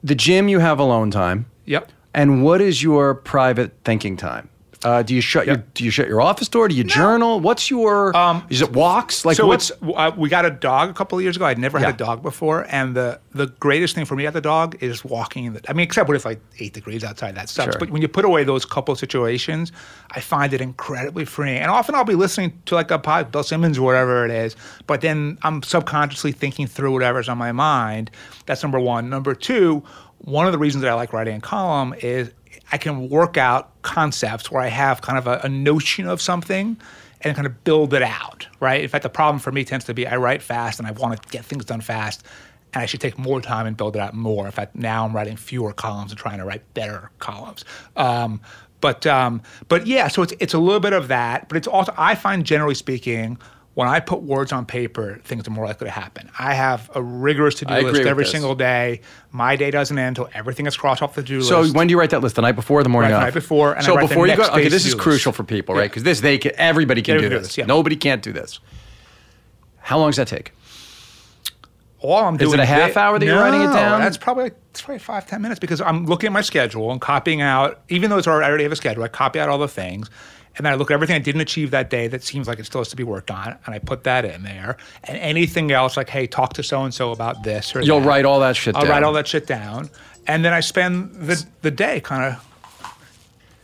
Speaker 1: the gym you have alone time.
Speaker 2: Yep.
Speaker 1: And what is your private thinking time? Uh, do you shut your do you shut your office door? Do you journal? What's your um, is it walks? Like
Speaker 2: so
Speaker 1: what's
Speaker 2: uh, we got a dog a couple of years ago. I'd never had a dog before, and the the greatest thing for me at the dog is walking. In the, I mean, except when it's like eight degrees outside, that sucks.
Speaker 1: Sure.
Speaker 2: But when you put away those couple situations, I find it incredibly freeing. And often I'll be listening to like a pod, Bill Simmons or whatever it is, but then I'm subconsciously thinking through whatever's on my mind. That's number one. Number two, one of the reasons that I like writing a column is I can work out concepts where I have kind of a, a notion of something and kind of build it out, right? In fact, the problem for me tends to be I write fast and I want to get things done fast, and I should take more time and build it out more. In fact, now I'm writing fewer columns and trying to write better columns. Um, but um, but yeah, so it's it's a little bit of that, but it's also I find generally speaking. When I put words on paper, things are more likely to happen. I have a rigorous to-do list every single day. My day doesn't end until everything is crossed off the to-do
Speaker 1: so
Speaker 2: list.
Speaker 1: So when do you write that list? The night before, or the morning
Speaker 2: Right, the night before, and I
Speaker 1: so before you go, okay, this is crucial
Speaker 2: list.
Speaker 1: for people, right? Because this they can, everybody can
Speaker 2: Everybody
Speaker 1: do this.
Speaker 2: this, yeah.
Speaker 1: Nobody can't do this. How long does that take?
Speaker 2: all I'm doing is
Speaker 1: it a half hour that you're writing it down?
Speaker 2: That's probably it's probably five ten minutes because I'm looking at my schedule and copying out. Even though it's already, I already have a schedule, I copy out all the things, and then I look at everything I didn't achieve that day that seems like it still has to be worked on, and I put that in there. And anything else like, hey, talk to so and so about this or
Speaker 1: You'll
Speaker 2: that.
Speaker 1: write all that shit
Speaker 2: I'll
Speaker 1: down.
Speaker 2: write all that shit down, and then I spend the the day kind of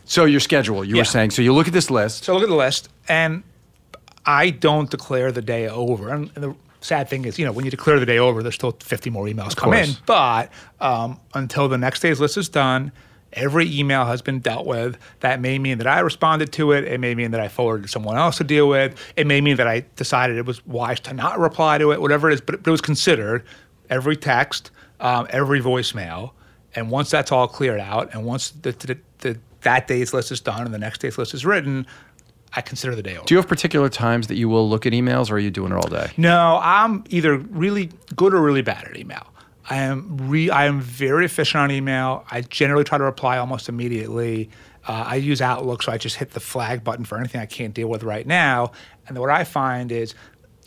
Speaker 1: So your schedule, you
Speaker 2: Yeah.
Speaker 1: were saying. So you look at this list.
Speaker 2: So I look at the list, and I don't declare the day over. And the sad thing is, you know, when you declare the day over, there's still 50 more emails come in.
Speaker 1: course.
Speaker 2: But um, until the next day's list is done, every email has been dealt with. That may mean that I responded to it. It may mean that I forwarded to someone else to deal with. It may mean that I decided it was wise to not reply to it, whatever it is. But it was considered every text, um, every voicemail. And once that's all cleared out, and once the, the, the, that day's list is done and the next day's list is written, I consider the day over.
Speaker 1: Do you have particular times that you will look at emails, or are you doing it all day?
Speaker 2: No, I'm either really good or really bad at email. I am re- I am very efficient on email. I generally try to reply almost immediately. Uh, I use Outlook, so I just hit the flag button for anything I can't deal with right now. And what I find is,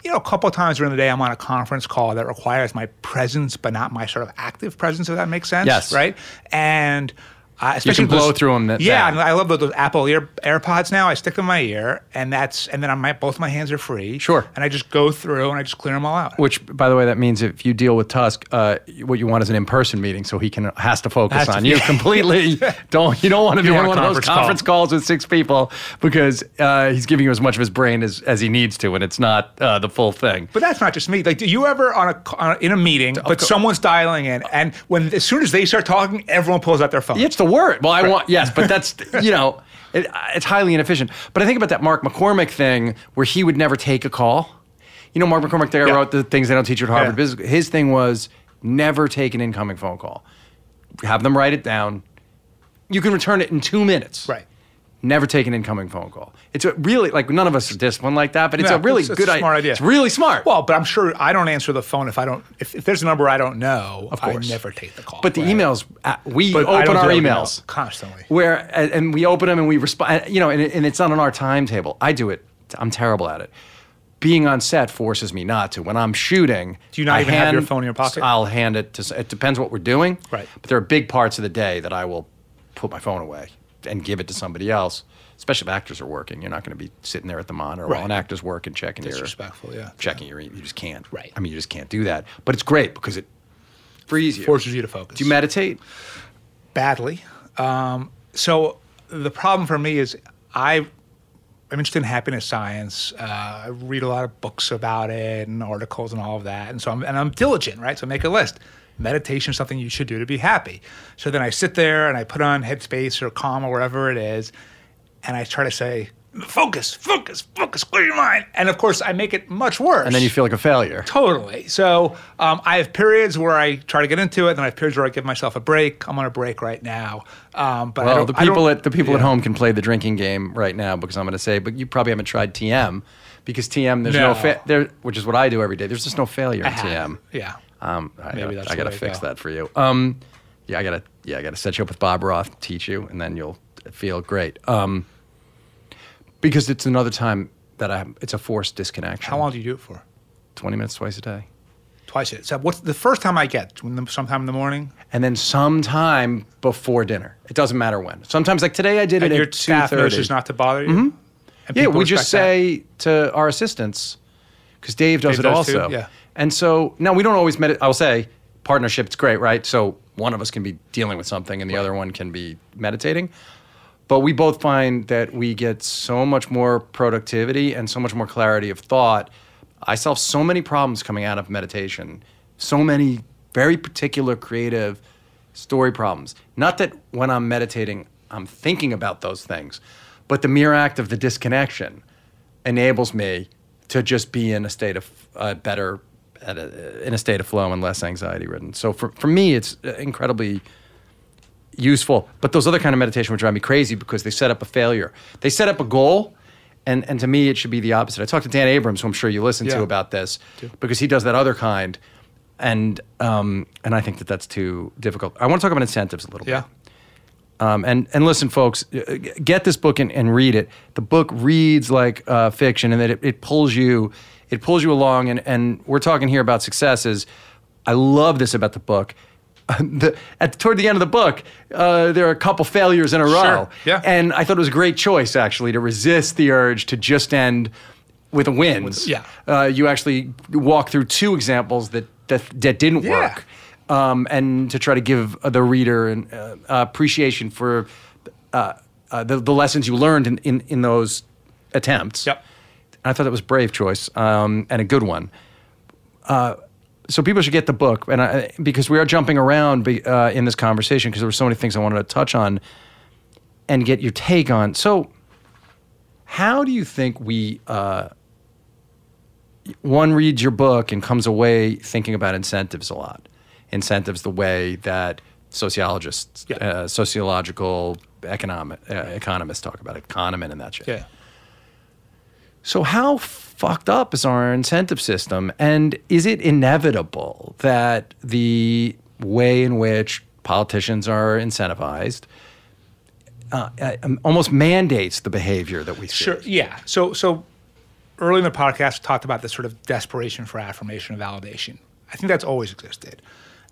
Speaker 2: you know, a couple of times during the day, I'm on a conference call that requires my presence, but not my sort of active presence. If that makes sense,
Speaker 1: Yes.
Speaker 2: right? And uh, especially
Speaker 1: can blow
Speaker 2: those-
Speaker 1: them. that-
Speaker 2: Yeah,
Speaker 1: that-
Speaker 2: I love those, those Apple ear AirPods now. I stick them in my ear, and that's and then on my both my hands are free.
Speaker 1: Sure.
Speaker 2: And I just go through and I just clear them all out.
Speaker 1: Which, by the way, that means if you deal with Tusk, uh, what you want is an in-person meeting, so he can has to focus
Speaker 2: Has to-
Speaker 1: on you completely. don't you don't want to be
Speaker 2: You
Speaker 1: on one of those
Speaker 2: conference call.
Speaker 1: conference calls with six people because uh, he's giving you as much of his brain as, as he needs to, and it's not uh, the full thing.
Speaker 2: But that's not just me. Like, do you ever on a, on a in a meeting, but someone's dialing in, and when as soon as they start talking, everyone pulls out their phone.
Speaker 1: It's the word. Well, I want yes, but that's you know, it, it's highly inefficient. But I think about that Mark McCormack thing where he would never take a call. You know, Mark McCormack there
Speaker 2: Yeah.
Speaker 1: wrote the things they don't teach you at Harvard
Speaker 2: Yeah.
Speaker 1: Business. His thing was never take an incoming phone call. Have them write it down. You can return it in two minutes.
Speaker 2: Right.
Speaker 1: Never take an incoming phone call. It's a really like none of us are disciplined like that, but it's
Speaker 2: Yeah,
Speaker 1: a really
Speaker 2: it's- it's
Speaker 1: good
Speaker 2: a smart idea.
Speaker 1: It's really smart.
Speaker 2: Well, but I'm sure I don't answer the phone if I don't. If, if there's a number I don't know, of
Speaker 1: course.
Speaker 2: I never take the call.
Speaker 1: but the
Speaker 2: right?
Speaker 1: emails, uh, we
Speaker 2: But
Speaker 1: open our emails
Speaker 2: constantly.
Speaker 1: where and we open them and we respond. You know, and, and it's not on our timetable. I do it. I'm terrible at it. Being on set forces me not to. When I'm shooting,
Speaker 2: Do you not
Speaker 1: I
Speaker 2: even have your phone in your pocket?
Speaker 1: I'll hand it to. It depends what we're doing.
Speaker 2: Right.
Speaker 1: But there are big parts of the day that I will put my phone away and give it to somebody else. Especially if actors are working, you're not going to be sitting there at the monitor while
Speaker 2: Right.
Speaker 1: an actor's working, checking your
Speaker 2: Disrespectful, yeah.
Speaker 1: checking your. e- You just can't.
Speaker 2: Right.
Speaker 1: I mean, you just can't do that. But it's great because it frees you.
Speaker 2: forces you to focus.
Speaker 1: Do you meditate?
Speaker 2: badly. Um, so the problem for me is I I'm interested in happiness science. Uh, I read a lot of books about it and articles and all of that, and so I'm and I'm diligent, right? So I make a list. Meditation is something you should do to be happy. So then I sit there and I put on Headspace or Calm or whatever it is, and I try to say, focus, focus, focus, clear your mind. And of course, I make it much worse.
Speaker 1: And then you feel like a failure.
Speaker 2: Totally. So um, I have periods where I try to get into it, and then I have periods where I give myself a break. I'm on a break right now. Um, but
Speaker 1: Well, the people at the people at home can play the drinking game right now because I'm going to say, but you probably haven't tried TM because TM there's no,
Speaker 2: No.
Speaker 1: fa- there, which is what I do every day. There's just no failure in TM.
Speaker 2: Yeah.
Speaker 1: Um, I
Speaker 2: Maybe
Speaker 1: gotta,
Speaker 2: that's
Speaker 1: I gotta fix
Speaker 2: go.
Speaker 1: that for you. Um, yeah, I gotta, yeah, I gotta set you up with Bob Roth, teach you, and then you'll feel great. Um, because it's another time that I, it's a forced disconnection.
Speaker 2: How long do you do it for?
Speaker 1: Twenty minutes twice a day,
Speaker 2: Twice it. So what's the first time I get? Sometime in the morning.
Speaker 1: and then sometime before dinner. It doesn't matter when. Sometimes, like today, I did
Speaker 2: And
Speaker 1: it
Speaker 2: your
Speaker 1: at
Speaker 2: staff knows
Speaker 1: thirty.
Speaker 2: not to bother you.
Speaker 1: Mm-hmm. Yeah, we just
Speaker 2: respect that?
Speaker 1: say to our assistants, because Dave does
Speaker 2: Dave
Speaker 1: it
Speaker 2: does too,
Speaker 1: also.
Speaker 2: yeah.
Speaker 1: And so now we don't always meditate. I'll say partnership, it's great, right? So one of us can be dealing with something and the other one can be meditating. But we both find that we get so much more productivity and so much more clarity of thought. I solve so many problems coming out of meditation, so many very particular creative story problems. Not that when I'm meditating, I'm thinking about those things, but the mere act of the disconnection enables me to just be in a state of uh, better, at a, in a state of flow and less anxiety ridden. So for, for me, it's incredibly useful. But those other kind of meditation would drive me crazy because they set up a failure. They set up a goal, and, and to me, it should be the opposite. I talked to Dan Abrams, who I'm sure you listen to about this, because he does that other kind. And um, and I think that that's too difficult. I want to talk about incentives a little
Speaker 2: Yeah.
Speaker 1: bit. Um, and and listen, folks, uh, get this book and, and read it. The book reads like uh, fiction, and that it, it pulls you, it pulls you along. And and we're talking here about successes. I love this about the book. the, at toward the end of the book, uh, there are a couple failures in a row.
Speaker 2: Sure, yeah.
Speaker 1: And I thought it was a great choice actually to resist the urge to just end with wins.
Speaker 2: yeah.
Speaker 1: Uh, you actually walk through two examples that that, that didn't
Speaker 2: Yeah.
Speaker 1: work um, and to try to give the reader an uh, appreciation for uh, uh, the, the lessons you learned in, in, in those attempts.
Speaker 2: Yep.
Speaker 1: And I thought that was a brave choice um, and a good one. Uh, so people should get the book, and I, because we are jumping around be, uh, in this conversation because there were so many things I wanted to touch on and get your take on. So, how do you think we? Uh, one reads your book and comes away thinking about incentives a lot. Incentives, the way that sociologists,
Speaker 2: Yeah.
Speaker 1: uh, sociological economic uh, economists talk about it, Kahneman and that shit.
Speaker 2: Yeah.
Speaker 1: So how fucked up is our incentive system, and is it inevitable that the way in which politicians are incentivized uh, uh, almost mandates the behavior that we see?
Speaker 2: Sure. Yeah. So so early in the podcast, we talked about this sort of desperation for affirmation and validation. I think that's always existed.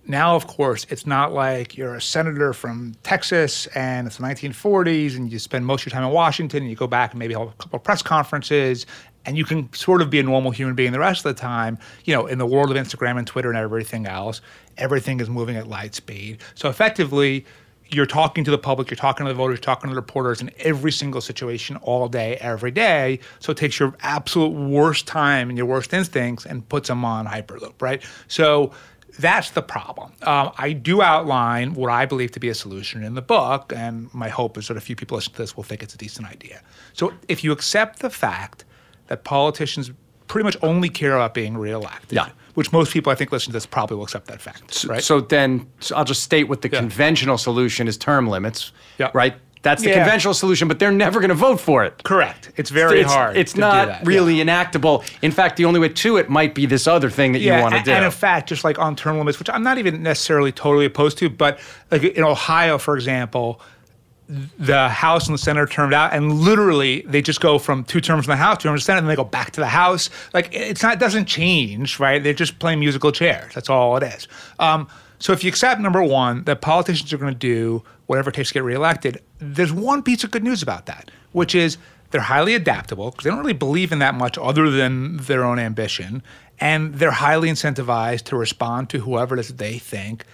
Speaker 2: Now, of course, it's not like you're a senator from Texas and it's the 1940s and you spend most of your time in Washington and you go back and maybe hold a couple of press conferences and you can sort of be a normal human being the rest of the time. You know, in the world of Instagram and Twitter and everything else, everything is moving at light speed. So effectively, you're talking to the public, you're talking to the voters, you're talking to the reporters in every single situation all day, every day. So it takes your absolute worst time and your worst instincts and puts them on Hyperloop, right? So that's the problem. Um, I do outline what I believe to be a solution in the book, and my hope is that a few people listen to this will think it's a decent idea. So if you accept the fact that politicians pretty much only care about being reelected,
Speaker 1: Yeah.
Speaker 2: which most people I think listen to this probably will accept that fact, right?
Speaker 1: So then so I'll just state what the
Speaker 2: Yeah.
Speaker 1: conventional solution is term limits,
Speaker 2: Yeah.
Speaker 1: right? That's the
Speaker 2: Yeah.
Speaker 1: conventional solution, but they're never going to vote for it.
Speaker 2: Correct. It's very
Speaker 1: it's,
Speaker 2: hard.
Speaker 1: It's not really enactable. In fact, the only way to it might be this other thing that
Speaker 2: Yeah,
Speaker 1: you want to do.
Speaker 2: and in fact, just like on term limits, which I'm not even necessarily totally opposed to, but like in Ohio, for example, the House and the Senate are termed out, and literally they just go from two terms in the House, two terms in the Senate, and they go back to the House. Like it's not, it doesn't change, right? They're just playing musical chairs. That's all it is. Um, so if you accept number one that politicians are going to do whatever it takes to get reelected, there's one piece of good news about that, which is they're highly adaptable because they don't really believe in that much other than their own ambition, and they're highly incentivized to respond to whoever it is that they think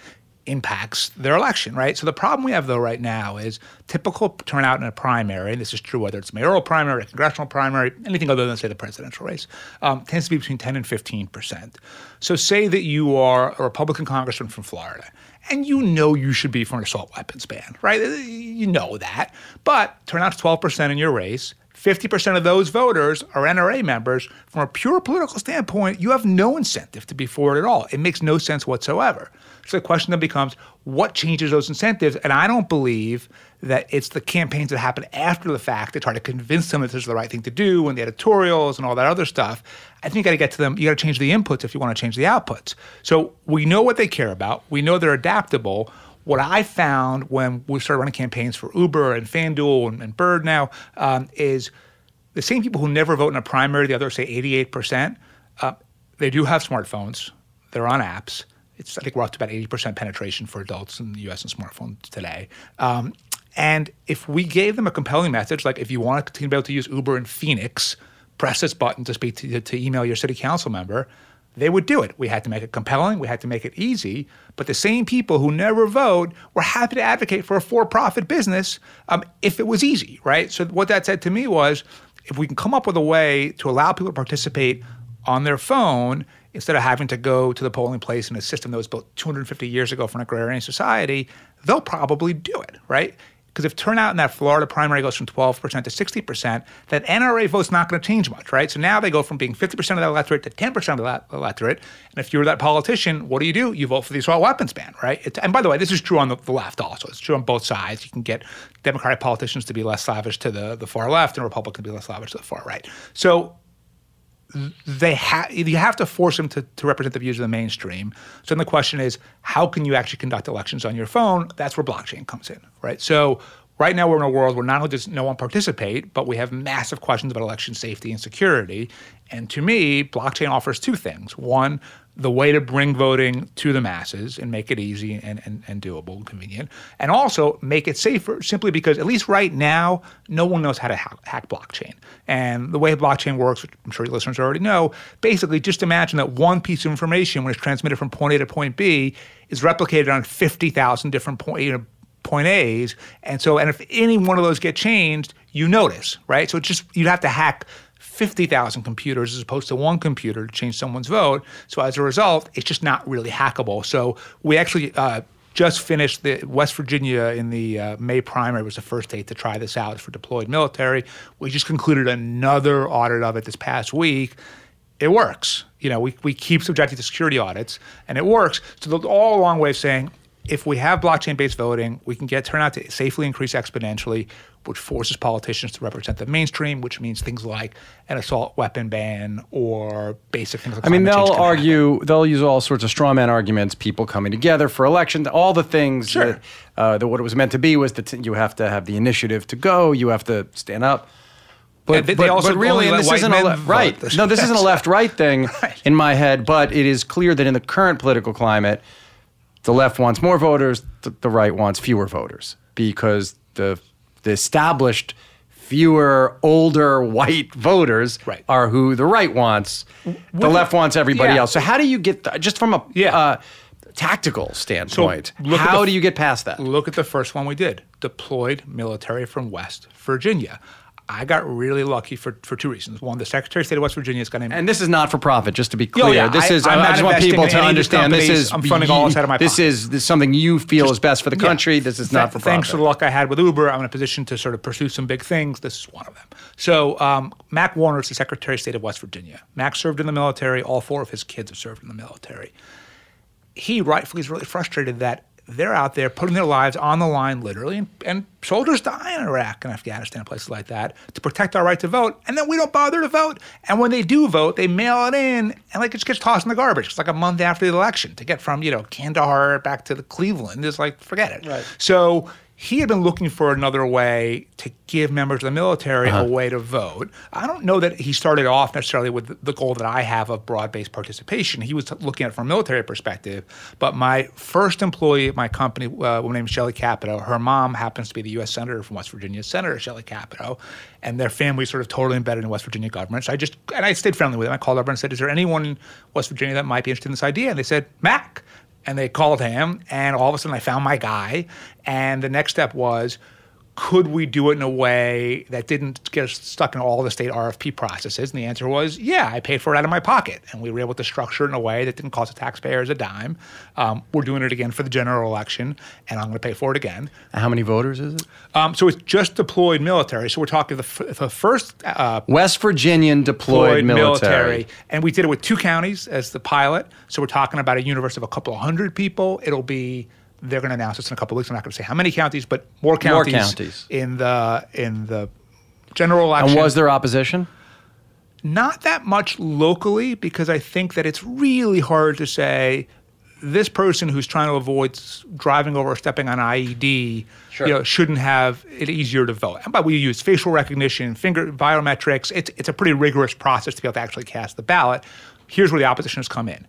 Speaker 2: impacts their election, right? So the problem we have though right now is typical turnout in a primary, and this is true whether it's mayoral primary, congressional primary, anything other than say the presidential race, um, tends to be between 10 and 15 percent. So say that you are a Republican congressman from Florida, and you know you should be for an assault weapons ban, right? You know that, but turnout's 12 percent in your race. 50% of those voters are NRA members. From a pure political standpoint, you have no incentive to be for it at all. It makes no sense whatsoever. So the question then becomes what changes those incentives? And I don't believe that it's the campaigns that happen after the fact that try to convince them that this is the right thing to do and the editorials and all that other stuff. I think you got to get to them. You got to change the inputs if you want to change the outputs. So we know what they care about. We know they're adaptable. What I found when we started running campaigns for Uber and FanDuel and, and Bird now um, is the same people who never vote in a primary, the other say 88%, uh, they do have smartphones. They're on apps. It's, I think we're up to about 80% penetration for adults in the US and smartphones today. Um, and if we gave them a compelling message, like if you want to continue to be able to use Uber in Phoenix, press this button to speak to, to email your city council member, they would do it. We had to make it compelling, we had to make it easy. But the same people who never vote were happy to advocate for a for profit business um, if it was easy, right? So, what that said to me was if we can come up with a way to allow people to participate on their phone instead of having to go to the polling place in a system that was built 250 years ago for an agrarian society, they'll probably do it, right? Because if turnout in that Florida primary goes from 12% to 60%, that NRA vote's not going to change much, right? So now they go from being 50% of the electorate to 10% of the electorate. And if you're that politician, what do you do? You vote for the assault weapons ban, right? It's, and by the way, this is true on the, the, left also. It's true on both sides. You can get Democratic politicians to be less lavish to the, the far left and Republicans to be less lavish to the far right. So they have you have to force them to, to represent the views of the mainstream. So then the question is, how can you actually conduct elections on your phone? That's where blockchain comes in, right? So right now we're in a world where not only does no one participate, but we have massive questions about election safety and security. And to me, blockchain offers two things. One, the way to bring voting to the masses and make it easy and, and, and doable and convenient, and also make it safer simply because, at least right now, no one knows how to hack, hack blockchain. And the way blockchain works, which I'm sure your listeners already know, basically just imagine that one piece of information, when it's transmitted from point A to point B, is replicated on 50,000 different point, you know, point A's. And so, and if any one of those get changed, you notice, right? So it's just, you'd have to hack 50,000 computers as opposed to one computer to change someone's vote. So as a result, it's just not really hackable. So we actually uh, just finished the West Virginia in the uh, May primary was the first state to try this out for deployed military. We just concluded another audit of it this past week. It works. You know, we, we keep subjecting to security audits, and it works. So the all a long way of saying if we have blockchain-based voting, we can get turnout to safely increase exponentially, which forces politicians to represent the mainstream, which means things like an assault weapon ban or basic things like
Speaker 1: I mean, they'll
Speaker 2: can happen.
Speaker 1: argue, they'll use all sorts of straw man arguments, people coming together for elections, all the things
Speaker 2: Sure.
Speaker 1: that, uh, that what it was meant to be was that you have to have the initiative to go, you have to stand up. But,
Speaker 2: they-
Speaker 1: but,
Speaker 2: they also
Speaker 1: but really, and this isn't a le- right.
Speaker 2: This-
Speaker 1: No, this isn't a left-right thing
Speaker 2: Right.
Speaker 1: in my head, but it is clear that in the current political climate, the left wants more voters, the, the right wants fewer voters because the the established fewer older white voters
Speaker 2: Right.
Speaker 1: are who the right wants. the left wants everybody
Speaker 2: yeah.
Speaker 1: else. So how do you get th- just from a
Speaker 2: Yeah.
Speaker 1: uh, tactical standpoint?
Speaker 2: look
Speaker 1: how
Speaker 2: the-
Speaker 1: do you get past that?
Speaker 2: Look at the first one we did deployed military from West Virginia. I got really lucky for, for two reasons. One, the Secretary of State of West Virginia is going to
Speaker 1: And this is not for profit, just to be clear.
Speaker 2: Oh, yeah,
Speaker 1: This
Speaker 2: I-
Speaker 1: is
Speaker 2: I'm
Speaker 1: I,
Speaker 2: not
Speaker 1: just want people to
Speaker 2: any of these
Speaker 1: understand. This is
Speaker 2: I'm funding all this out of my
Speaker 1: this
Speaker 2: pocket.
Speaker 1: is, this is something you feel is best for the
Speaker 2: Yeah.
Speaker 1: country. This is not for profit.
Speaker 2: Thanks to the luck I had with Uber, I'm in a position to sort of pursue some big things. This is one of them. So, um, Mac Warner is the Secretary of State of West Virginia. Mac served in the military. All four of his kids have served in the military. He rightfully is really frustrated that they're out there putting their lives on the line, literally, and, and soldiers die in Iraq and Afghanistan, places like that, to protect our right to vote. And then we don't bother to vote. And when they do vote, they mail it in, and like it just gets tossed in the garbage. It's like a month after the election to get from you know Kandahar back to the Cleveland. It's like forget it.
Speaker 1: Right.
Speaker 2: So he had been looking for another way to give members of the military a way to vote. I don't know that he started off necessarily with the goal that I have of broad based participation. He was looking at it from a military perspective. But my first employee at my company, uh, woman named Shelley Capito, her mom happens to be the U.S. Senator from West Virginia, Senator Shelley Capito, and their family sort of totally embedded in West Virginia government. So I just, and I stayed friendly with them. I called over and said, Is there anyone in West Virginia that might be interested in this idea? And they said, Mac and they called him and all of a sudden i found my guy and the next step was could we do it in a way that didn't get us stuck in all the state RFP processes? And the answer was, yeah, I paid for it out of my pocket. And we were able to structure it in a way that didn't cost the taxpayers a dime. Um, we're doing it again for the general election, and I'm going to pay for it again.
Speaker 1: How many voters is it?
Speaker 2: Um, so it's just deployed military. So we're talking the, f- the first uh,
Speaker 1: West Virginian deployed, military.
Speaker 2: And we did it with two counties as the pilot. So we're talking about a universe of a couple of hundred people. It'll be they're going to announce this in a couple of weeks. I'm not going to say how many counties, but more counties, more
Speaker 1: counties.
Speaker 2: in the in the general election.
Speaker 1: And was there opposition?
Speaker 2: not that much locally because I think that it's really hard to say this person who's trying to avoid driving over or stepping on IED
Speaker 1: Sure.
Speaker 2: you know, shouldn't have it easier to vote. By we use facial recognition, finger biometrics. It's it's a pretty rigorous process to be able to actually cast the ballot. Here's where the opposition has come in.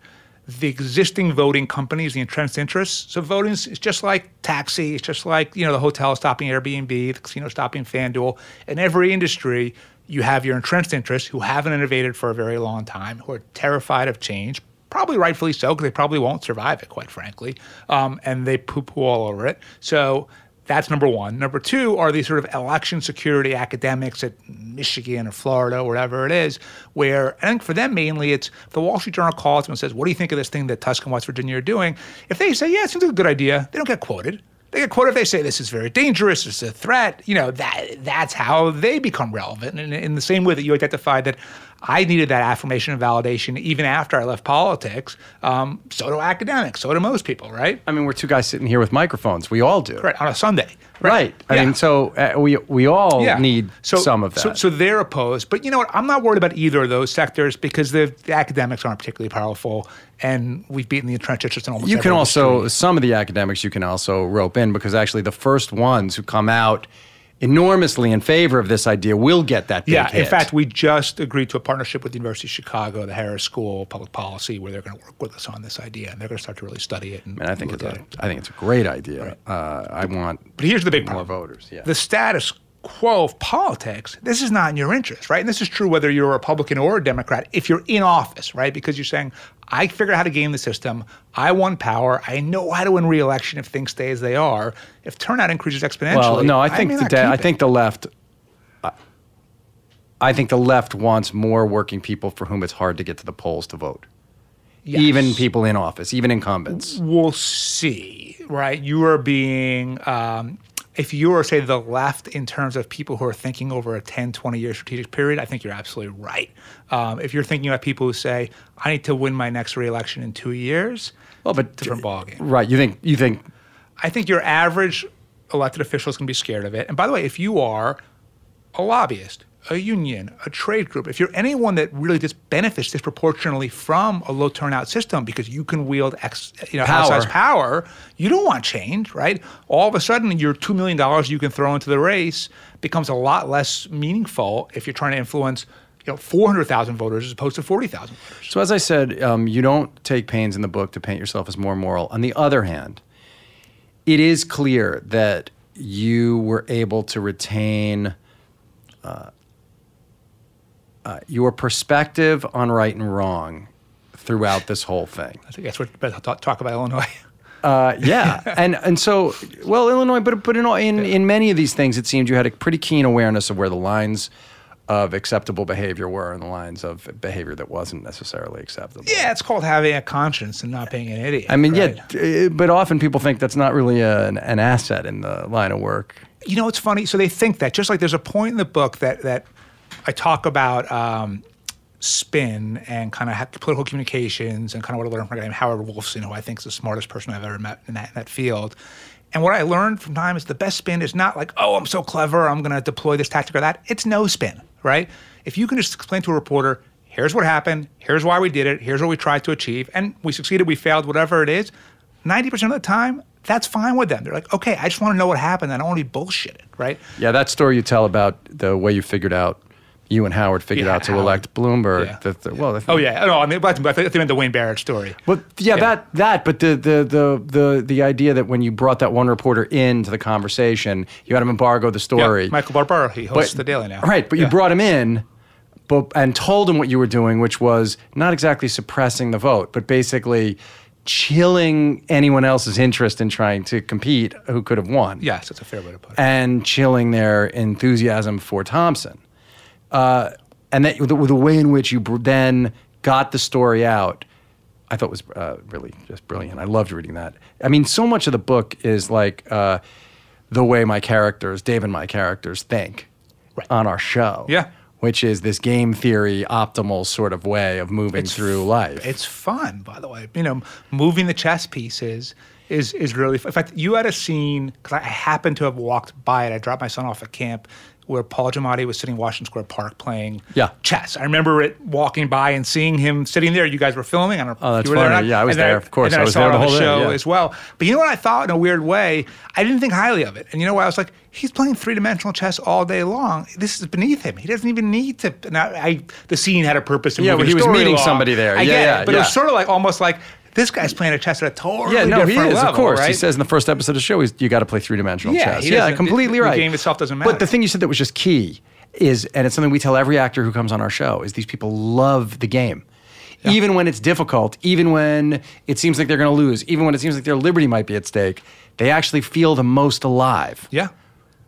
Speaker 2: The existing voting companies, the entrenched interests So voting is just like taxi. It's just like you know the hotel stopping Airbnb, the casino stopping FanDuel. In every industry, you have your entrenched interests who haven't innovated for a very long time, who are terrified of change, probably rightfully so, because they probably won't survive it, quite frankly, um, and they poo-poo all over it. So that's number one. Number two are these sort of election security academics at Michigan or Florida or whatever it is, where I think for them mainly it's the Wall Street Journal calls them and says, "What do you think of this thing that Tusk and West Virginia are doing?" If they say, "Yeah, it seems like a good idea," they don't get quoted. They get quoted if they say this is very dangerous, it's a threat. You know that that's how they become relevant. And in the same way that you identified that I needed that affirmation and validation even after I left politics, um, so do academics, so do most people, right?
Speaker 1: I mean, we're two guys sitting here with microphones. We all do.
Speaker 2: Right on a Sunday,
Speaker 1: Right. I
Speaker 2: Yeah.
Speaker 1: mean, so uh, we we all
Speaker 2: Yeah.
Speaker 1: need
Speaker 2: So-
Speaker 1: some of that.
Speaker 2: So, so they're opposed. But you know what? I'm not worried about either of those sectors because the, the academics aren't particularly powerful, and we've beaten the entrenched interests in almost
Speaker 1: you can also some of the academics you can also rope in because actually the first ones who come out enormously in favor of this idea will get that big
Speaker 2: Yeah, in fact, we just agreed to a partnership with the University of Chicago, the Harris School of Public Policy, where they're going to work with us on this idea, and they're going to start to really study it. And,
Speaker 1: and I think it's a,
Speaker 2: it.
Speaker 1: I think it's a great idea. Uh, I want
Speaker 2: But here's the big
Speaker 1: more
Speaker 2: problem.
Speaker 1: voters. Yeah.
Speaker 2: The status quo of politics, this is not in your interest, right? And this is true whether you're a Republican or a Democrat if you're in office, right? Because you're saying, I figured out how to game the system. I won power. I know how to win re-election if things stay as they are. If turnout increases exponentially,
Speaker 1: well, no, I think
Speaker 2: may
Speaker 1: the de- I think the left. I- I think the left wants more working people for whom it's hard to get to the polls to vote. Even people in office, even incumbents.
Speaker 2: we'll see, right? You are being, um, if you are, say, the left in terms of people who are thinking over a 10, 20 year strategic period, I think you're absolutely right. Um, if you're thinking about people who say, I need to win my next reelection in two years,
Speaker 1: Well, but
Speaker 2: different ballgame.
Speaker 1: Right. You think you think
Speaker 2: I think your average elected official is going to be scared of it. And by the way, if you are a lobbyist, a union, a trade group, if you're anyone that really just benefits disproportionately from a low turnout system because you can wield ex, you know,
Speaker 1: Power.
Speaker 2: outsized power, you don't want change, right? All of a sudden, your $2 million you can throw into the race becomes a lot less meaningful if you're trying to influence you know, 400,000 voters as opposed to 40,000 voters.
Speaker 1: So, as I said, um, you don't take pains in the book to paint yourself as more moral. On the other hand, it is clear that you were able to retain uh, uh, your perspective on right and wrong throughout this whole thing.
Speaker 2: I think that's what better talk, talk about Illinois.
Speaker 1: Uh, yeah, and and so well, Illinois, but but in all- in in many of these things, it seemed you had a pretty keen awareness of where the lines of acceptable behavior were and the lines of behavior that wasn't necessarily acceptable.
Speaker 2: yeah, it's called having a conscience and not being an idiot.
Speaker 1: I mean,
Speaker 2: right?
Speaker 1: yeah, but often people think that's not really a, an, an asset in the line of work.
Speaker 2: you know, it's funny. So they think that just like there's a point in the book that that I talk about um, spin and kind of political communications and kind of what I learned from a guy named Howard Wolfson, who I think is the smartest person I've ever met in that, in that field. And what I learned from time is the best spin is not like, oh, I'm so clever, I'm going to deploy this tactic or that. It's no spin, right? If you can just explain to a reporter, here's what happened, here's why we did it, here's what we tried to achieve, and we succeeded, we failed, whatever it is, 90% of the time, that's fine with them. They're like, okay, I just want to know what happened. I don't want to be bullshitted, right?
Speaker 1: Yeah, that story you tell about the way you figured out, you and Howard figured
Speaker 2: Yeah,
Speaker 1: out to
Speaker 2: Howard.
Speaker 1: elect Bloomberg.
Speaker 2: Yeah.
Speaker 1: that the- well,
Speaker 2: Oh yeah, oh, no, I mean, but I think the Wayne Barrett story.
Speaker 1: But yeah, that that. But the, the the the the idea that when you brought that one reporter into the conversation, you had him embargo the story.
Speaker 2: Yeah, Michael Barbaro, he hosts the Daily now.
Speaker 1: Right, but you brought him in, but and told him what you were doing, which was not exactly suppressing the vote, but basically chilling anyone else's interest in trying to compete who could have won.
Speaker 2: Yes, that's a fair way to put it.
Speaker 1: and chilling their enthusiasm for Thompson. Uh, and that the, the way in which you br- then got the story out, I thought was uh, really just brilliant. I loved reading that. I mean, so much of the book is like uh, the way my characters, Dave and my characters, think
Speaker 2: Right.
Speaker 1: on our show.
Speaker 2: Yeah.
Speaker 1: Which is this game theory, optimal sort of way of moving through life.
Speaker 2: It's fun, by the way. You know, moving the chess pieces is is really. Fun. In fact, you had a scene because I happened to have walked by it. I dropped my son off at camp where Paul Giamatti was sitting in Washington Square Park playing
Speaker 1: Yeah.
Speaker 2: chess. I remember it walking by and seeing him sitting there. You guys were filming. I don't know
Speaker 1: Oh, that's
Speaker 2: you were there
Speaker 1: funny.
Speaker 2: not.
Speaker 1: Yeah, I was there, of course.
Speaker 2: And then
Speaker 1: I
Speaker 2: I,
Speaker 1: was
Speaker 2: saw
Speaker 1: there
Speaker 2: it
Speaker 1: the
Speaker 2: on the
Speaker 1: whole day,
Speaker 2: show
Speaker 1: yeah.
Speaker 2: as well. But you know what I thought in a weird way? I didn't think highly of it. And you know what? I was like, he's playing three dimensional chess all day long. This is beneath him. He doesn't even need to. Now, I the scene had a purpose. in
Speaker 1: Yeah, but he was meeting
Speaker 2: along.
Speaker 1: somebody there.
Speaker 2: I
Speaker 1: Yeah,
Speaker 2: get it.
Speaker 1: yeah,
Speaker 2: But it was sort of like almost like this guy's playing a chess at a totally
Speaker 1: yeah, no, he is,
Speaker 2: level,
Speaker 1: of course. He says in the first episode of the show, he's, you got to play three dimensional
Speaker 2: Yeah,
Speaker 1: chess. Yeah, completely
Speaker 2: the
Speaker 1: right.
Speaker 2: game itself doesn't matter.
Speaker 1: But the thing you said that was just key is, and it's something we tell every actor who comes on our show, is these people love the game. Even when it's difficult, even when it seems like they're going to lose, even when it seems like their liberty might be at stake, they actually feel the most alive
Speaker 2: yeah.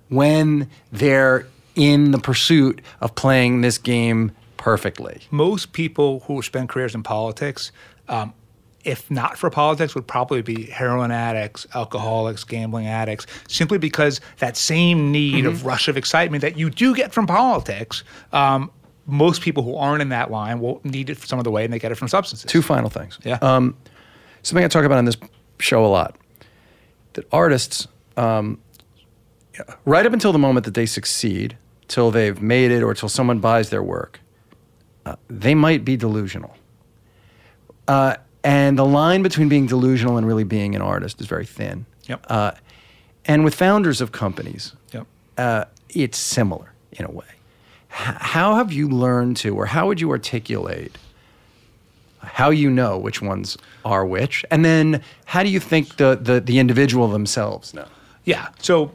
Speaker 1: when they're in the pursuit of playing this game perfectly.
Speaker 2: most people who spend careers in politics, um, if not for politics, would probably be heroin addicts, alcoholics, gambling addicts, simply because that same need
Speaker 1: Mm-hmm.
Speaker 2: of rush of excitement that you do get from politics. Um, most people who aren't in that line will need it some other way, and they get it from substances.
Speaker 1: Two final things.
Speaker 2: Yeah.
Speaker 1: Um, something I talk about on this show a lot that artists, um, right up until the moment that they succeed, till they've made it or till someone buys their work, uh, they might be delusional. Uh, and the line between being delusional and really being an artist is very thin.
Speaker 2: Yep.
Speaker 1: Uh, and with founders of companies,
Speaker 2: Yep.
Speaker 1: uh, it's similar in a way. H- how have you learned to, or how would you articulate how you know which ones are which, and then how do you think the the, the individual themselves know?
Speaker 2: Yeah. So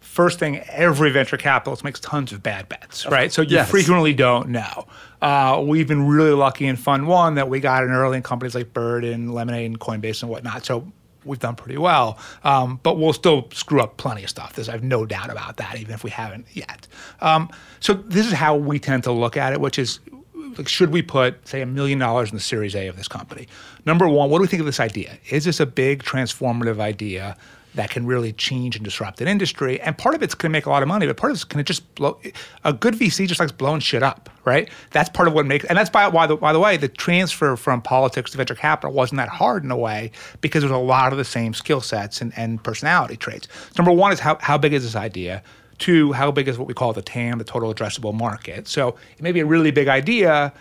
Speaker 2: first thing, every venture capitalist makes tons of bad bets, right? So you
Speaker 1: Yes.
Speaker 2: frequently don't know. Uh, we've been really lucky in Fund One that we got in early in companies like Bird and Lemonade and Coinbase and whatnot. So we've done pretty well. Um, but we'll still screw up plenty of stuff. There's, I have no doubt about that, even if we haven't yet. Um, so this is how we tend to look at it, which is like, should we put, say, a million dollars in the Series A of this company? Number one, what do we think of this idea? Is this a big transformative idea that can really change and disrupt an industry? And part of it's going to make a lot of money, but part of it's going to just blow. A good VC just likes blowing shit up, right? That's part of what makes, and that's by, why the, by the way, the transfer from politics to venture capital wasn't that hard in a way because there's a lot of the same skill sets and, and personality traits. Number one is how, how big is this idea? Two, how big is what we call the TAM, the total addressable market? So it may be a really big idea.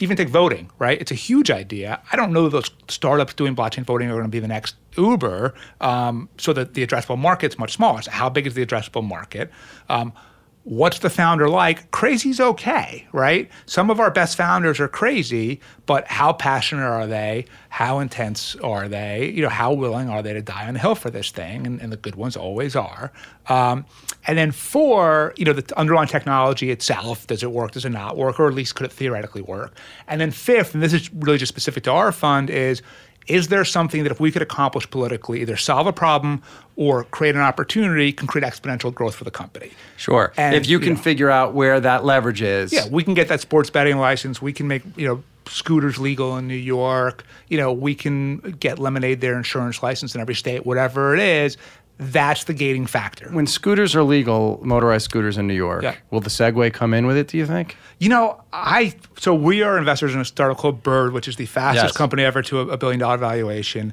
Speaker 2: Even take voting, right? It's a huge idea. I don't know those startups doing blockchain voting are going to be the next Uber. Um, so that the addressable market's much smaller. So how big is the addressable market? Um, what's the founder like? Crazy's okay, right? Some of our best founders are crazy, but how passionate are they? How intense are they? You know, how willing are they to die on the hill for this thing? And, and the good ones always are. Um, and then four, you know, the underlying technology itself, does it work, does it not work, or at least could it theoretically work? And then fifth, and this is really just specific to our fund, is is there something that if we could accomplish politically, either solve a problem or create an opportunity, can create exponential growth for the company?
Speaker 1: Sure.
Speaker 2: And,
Speaker 1: if you
Speaker 2: you
Speaker 1: can
Speaker 2: know-
Speaker 1: figure out where that leverage is.
Speaker 2: Yeah, we can get that sports betting license. We can make you know scooters legal in New York. You know, we can get Lemonade their insurance license in every state. Whatever it is, That's the gating factor.
Speaker 1: When scooters are legal, motorized scooters in New York,
Speaker 2: Yeah.
Speaker 1: will the Segway come in with it? Do you think?
Speaker 2: You know, I so we are investors in a startup called Bird, which is the fastest
Speaker 1: Yes.
Speaker 2: company ever to a, a billion dollar valuation.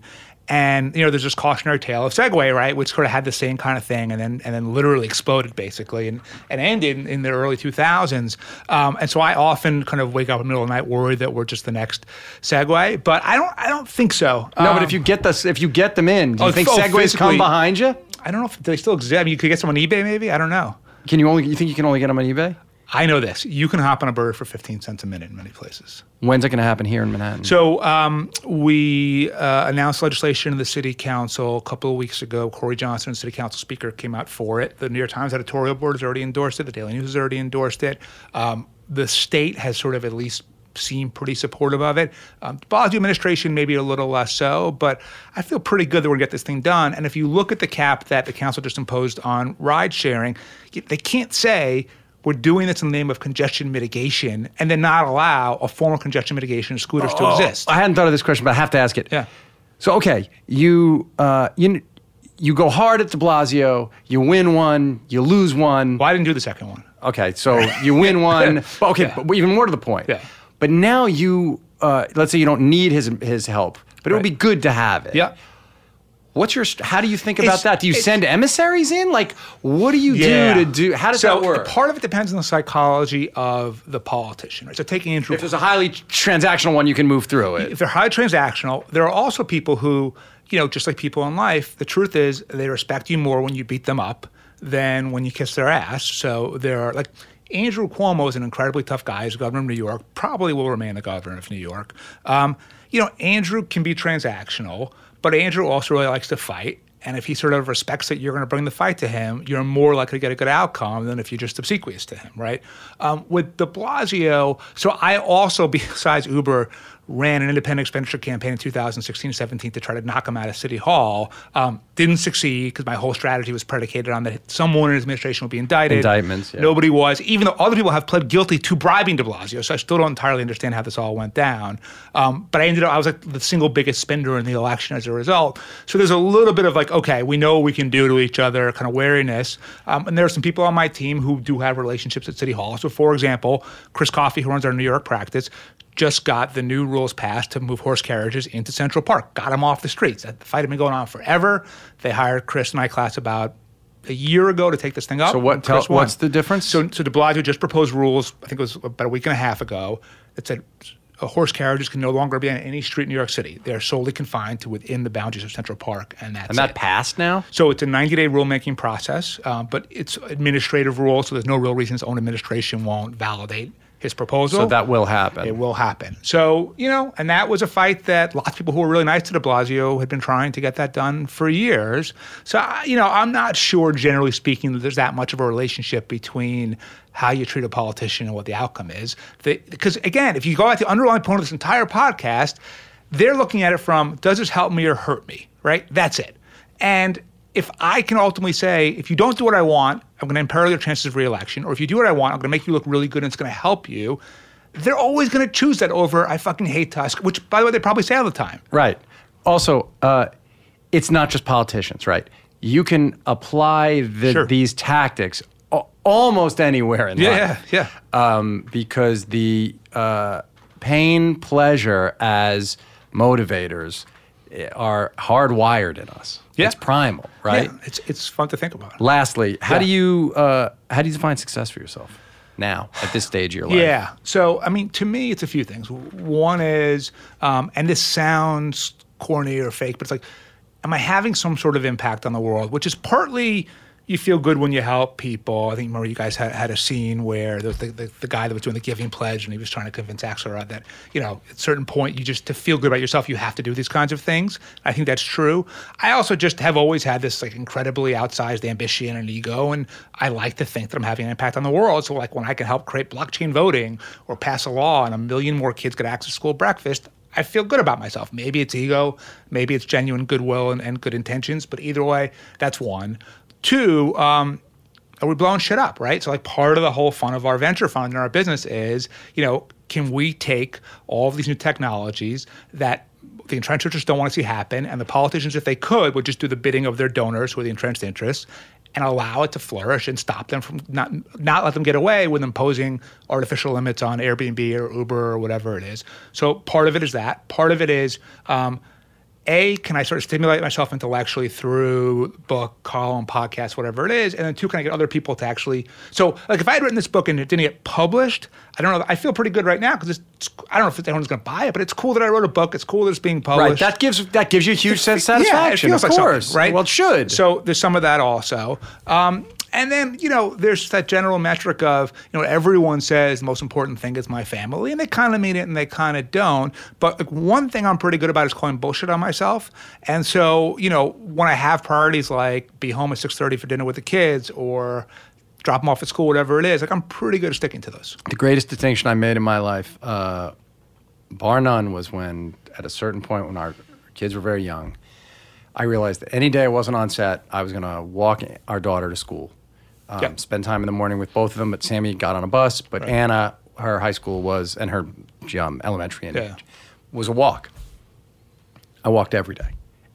Speaker 2: And you know, there's this cautionary tale of Segway, right, which sort of had the same kind of thing, and then and then literally exploded basically, and and ended in, in the early 2000s. Um, and so I often kind of wake up in the middle of the night worried that we're just the next Segway, but I don't I don't think so.
Speaker 1: No, but
Speaker 2: Um,
Speaker 1: if you get the if you get them in, do you
Speaker 2: Oh,
Speaker 1: think
Speaker 2: oh,
Speaker 1: Segways come behind you?
Speaker 2: I don't know if they still exist. I mean, you could get some on eBay, maybe. I don't know.
Speaker 1: Can you only you think you can only get them on eBay?
Speaker 2: I know this. You can hop on a bird for 15 cents a minute in many places.
Speaker 1: When's it going to happen here in Manhattan?
Speaker 2: So um, we uh, announced legislation in the city council a couple of weeks ago. Corey Johnson, city council speaker, came out for it. The New York Times editorial board has already endorsed it. The Daily News has already endorsed it. Um, the state has sort of at least seemed pretty supportive of it. Um, de Blasio administration maybe a little less so, but I feel pretty good that we're going to get this thing done. And if you look at the cap that the council just imposed on ride sharing, they can't say we're doing this in the name of congestion mitigation and then not allow a form of congestion mitigation scooters to exist.
Speaker 1: Oh, I hadn't thought of this question, but I have to ask it.
Speaker 2: Yeah.
Speaker 1: So okay, you uh, you you go hard at De Blasio, you win one, you lose one.
Speaker 2: Well, I didn't do the second one.
Speaker 1: Okay, so you win one. but okay, but even more to the point.
Speaker 2: Yeah.
Speaker 1: But now you, uh, let's say you don't need his his help, but it would be good to have it.
Speaker 2: Yeah.
Speaker 1: What's your? How do you think about
Speaker 2: It's-
Speaker 1: that? Do you send emissaries in? Like, what do you
Speaker 2: Yeah.
Speaker 1: do to do? How does
Speaker 2: so
Speaker 1: that work?
Speaker 2: Part of it depends on the psychology of the politician. Right? So taking Andrew
Speaker 1: if there's a highly transactional one, you can move through it.
Speaker 2: if they're highly transactional, there are also people who, you know, just like people in life, the truth is they respect you more when you beat them up than when you kiss their ass. So there are like Andrew Cuomo is an incredibly tough guy. He's the governor of New York, probably will remain the governor of New York. Um, you know, Andrew can be transactional, but Andrew also really likes to fight. And if he sort of respects that you're going to bring the fight to him, you're more likely to get a good outcome than if you're just obsequious to him, right? Um, with de Blasio, so I also, besides Uber, ran an independent expenditure campaign in 2016 17 to try to knock him out of City Hall. Um, didn't succeed because my whole strategy was predicated on that someone in his administration would be indicted.
Speaker 1: Indictments, yeah.
Speaker 2: Nobody was, even though other people have pled guilty to bribing de Blasio. So I still don't entirely understand how this all went down. Um, but I ended up, I was like the single biggest spender in the election as a result. So there's a little bit of like, okay, we know what we can do to each other, kind of wariness. Um, and there are some people on my team who do have relationships at City Hall. So, for example, Chris Coffey, who runs our New York practice, just got the new rules passed to move horse carriages into Central Park, got them off the streets. The fight had been going on forever. They hired Chris and I class about a year ago to take this thing up.
Speaker 1: So what- tell- what's the difference?
Speaker 2: So, so De Blasio just proposed rules. I think it was about a week and a half ago that said uh, horse carriages can no longer be on any street in New York City. They are solely confined to within the boundaries of Central Park, and that's
Speaker 1: and that
Speaker 2: it.
Speaker 1: passed now.
Speaker 2: So it's a 90-day rulemaking process, um, but it's administrative rule, so there's no real reason its own administration won't validate his proposal.
Speaker 1: So that will happen.
Speaker 2: It will happen. So, you know, and that was a fight that lots of people who were really nice to de Blasio had been trying to get that done for years. So, I- you know, I'm not sure, generally speaking, that there's that much of a relationship between how you treat a politician and what the outcome is. Because, again, if you go at the underlying point of this entire podcast, they're looking at it from does this help me or hurt me, right? That's it. And if I can ultimately say, if you don't do what I want, I'm going to imperil your chances of reelection, or if you do what I want, I'm going to make you look really good and it's going to help you, they're always going to choose that over I fucking hate Tusk, which, by the way, they probably say all the time.
Speaker 1: Right. Also, uh, it's not just politicians, right? You can apply the,
Speaker 2: Sure.
Speaker 1: these tactics a- almost anywhere in
Speaker 2: Yeah,
Speaker 1: life.
Speaker 2: yeah, yeah.
Speaker 1: Um, because the uh, pain, pleasure as motivators eh, are hardwired in us.
Speaker 2: Yeah.
Speaker 1: It's primal, right?
Speaker 2: Yeah, it's, it's fun to think about.
Speaker 1: Lastly, how
Speaker 2: Yeah.
Speaker 1: do you uh, how do you define success for yourself now at this stage of your life?
Speaker 2: Yeah. So, I mean, to me, it's a few things. One is, um, and this sounds corny or fake, but it's like, am I having some sort of impact on the world? Which is partly you feel good when you help people. I think remember you guys had, had a scene where the, the, the guy that was doing the giving pledge and he was trying to convince Axelrod that, you know, at a certain point, you just, to feel good about yourself, you have to do these kinds of things. I think that's true. I also just have always had this like incredibly outsized ambition and ego, and I like to think that I'm having an impact on the world. So like when I can help create blockchain voting or pass a law and a million more kids get access to school breakfast, I feel good about myself. Maybe it's ego, maybe it's genuine goodwill and, and good intentions, but either way, that's one. Two, um, are we blowing shit up, right? So like part of the whole fun of our venture fund and our business is, you know, can we take all of these new technologies that the entrenched interests don't want to see happen, and the politicians, if they could, would just do the bidding of their donors who are the entrenched interests and allow it to flourish and stop them from not not let them get away with imposing artificial limits on Airbnb or Uber or whatever it is. So part of it is that. Part of it is um, a, can I sort of stimulate myself intellectually through book, column, podcast, whatever it is? And then two, can I get other people to actually? So, like, if I had written this book and it didn't get published, I don't know. I feel pretty good right now because it's. I don't know if anyone's going to buy it, but it's cool that I wrote a book. It's cool that it's being published Right.
Speaker 1: That gives that gives you a huge sense of
Speaker 2: Yeah,
Speaker 1: satisfaction.
Speaker 2: it feels
Speaker 1: of
Speaker 2: like
Speaker 1: course.
Speaker 2: right?
Speaker 1: Well, it should.
Speaker 2: So there's some of that also. Um, and then, you know, there's that general metric of, you know, everyone says the most important thing is my family, and they kind of mean it and they kind of don't. But like one thing I'm pretty good about is calling bullshit on myself. And so, you know, when I have priorities like be home at 6:30 for dinner with the kids or drop them off at school, whatever it is, like I'm pretty good at sticking to those.
Speaker 1: the greatest distinction I made in my life, uh, bar none, was when at a certain point when our kids were very young, I realized that any day I wasn't on set, I was going to walk our daughter to school, um,
Speaker 2: Yep.
Speaker 1: spend time in the morning with both of them. But Sammy got on a bus, but Anna, her high school was, and her um, elementary in
Speaker 2: Yeah.
Speaker 1: age, was a walk. I walked every day.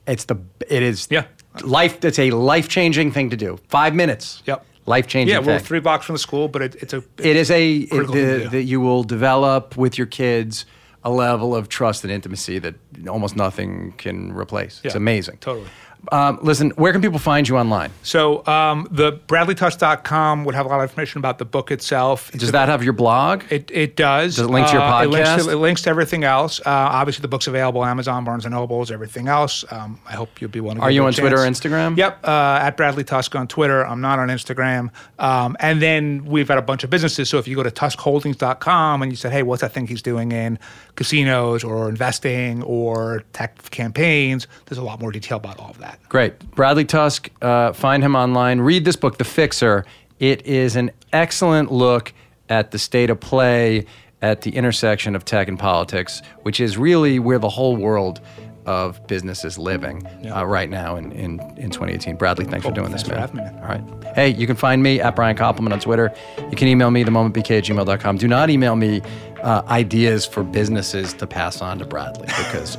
Speaker 1: It's the it is
Speaker 2: Yeah.
Speaker 1: life. It's a life changing thing to do. Five minutes.
Speaker 2: Yep.
Speaker 1: Life changing.
Speaker 2: Yeah, well,
Speaker 1: thing.
Speaker 2: three blocks from the school, but it, it's a
Speaker 1: It is a it-
Speaker 2: critical thing to
Speaker 1: the, that you will develop with your kids a level of trust and intimacy that almost nothing can replace. It's amazing.
Speaker 2: totally.
Speaker 1: Um, listen, where can people find you online?
Speaker 2: So um, the BradleyTusk.com would have a lot of information about the book itself. It's
Speaker 1: Does that have your blog?
Speaker 2: It, it does.
Speaker 1: Does it link to your
Speaker 2: Uh, It links
Speaker 1: podcast?
Speaker 2: to, it links to everything else. Uh, obviously, the book's available on Amazon, Barnes and Nobles, everything else. Um, I hope you'll be one.
Speaker 1: Of Are you on Twitter or Instagram?
Speaker 2: Yep, uh, at Bradley Tusk on Twitter. I'm not on Instagram. Um, and then we've got a bunch of businesses. So if you go to tuskholdings.com and you said, hey, what's that thing he's doing in casinos or investing or tech campaigns, there's a lot more detail about all of that.
Speaker 1: Great. Bradley Tusk, uh, find him online. Read this book, The Fixer. It is an excellent look at the state of play at the intersection of tech and politics, which is really where the whole world of business is living
Speaker 2: Yeah.
Speaker 1: uh, right now in, in, in 2018. Bradley, thanks for
Speaker 2: Cool.
Speaker 1: doing this,
Speaker 2: Thanks for
Speaker 1: man.
Speaker 2: me,
Speaker 1: All right. Hey, you can find me at Brian Koppelman on Twitter. You can email me, themomentbk at gmail.com. Do not email me uh, ideas for businesses to pass on to Bradley because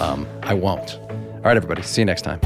Speaker 1: um, I won't. All right, everybody. See you next time.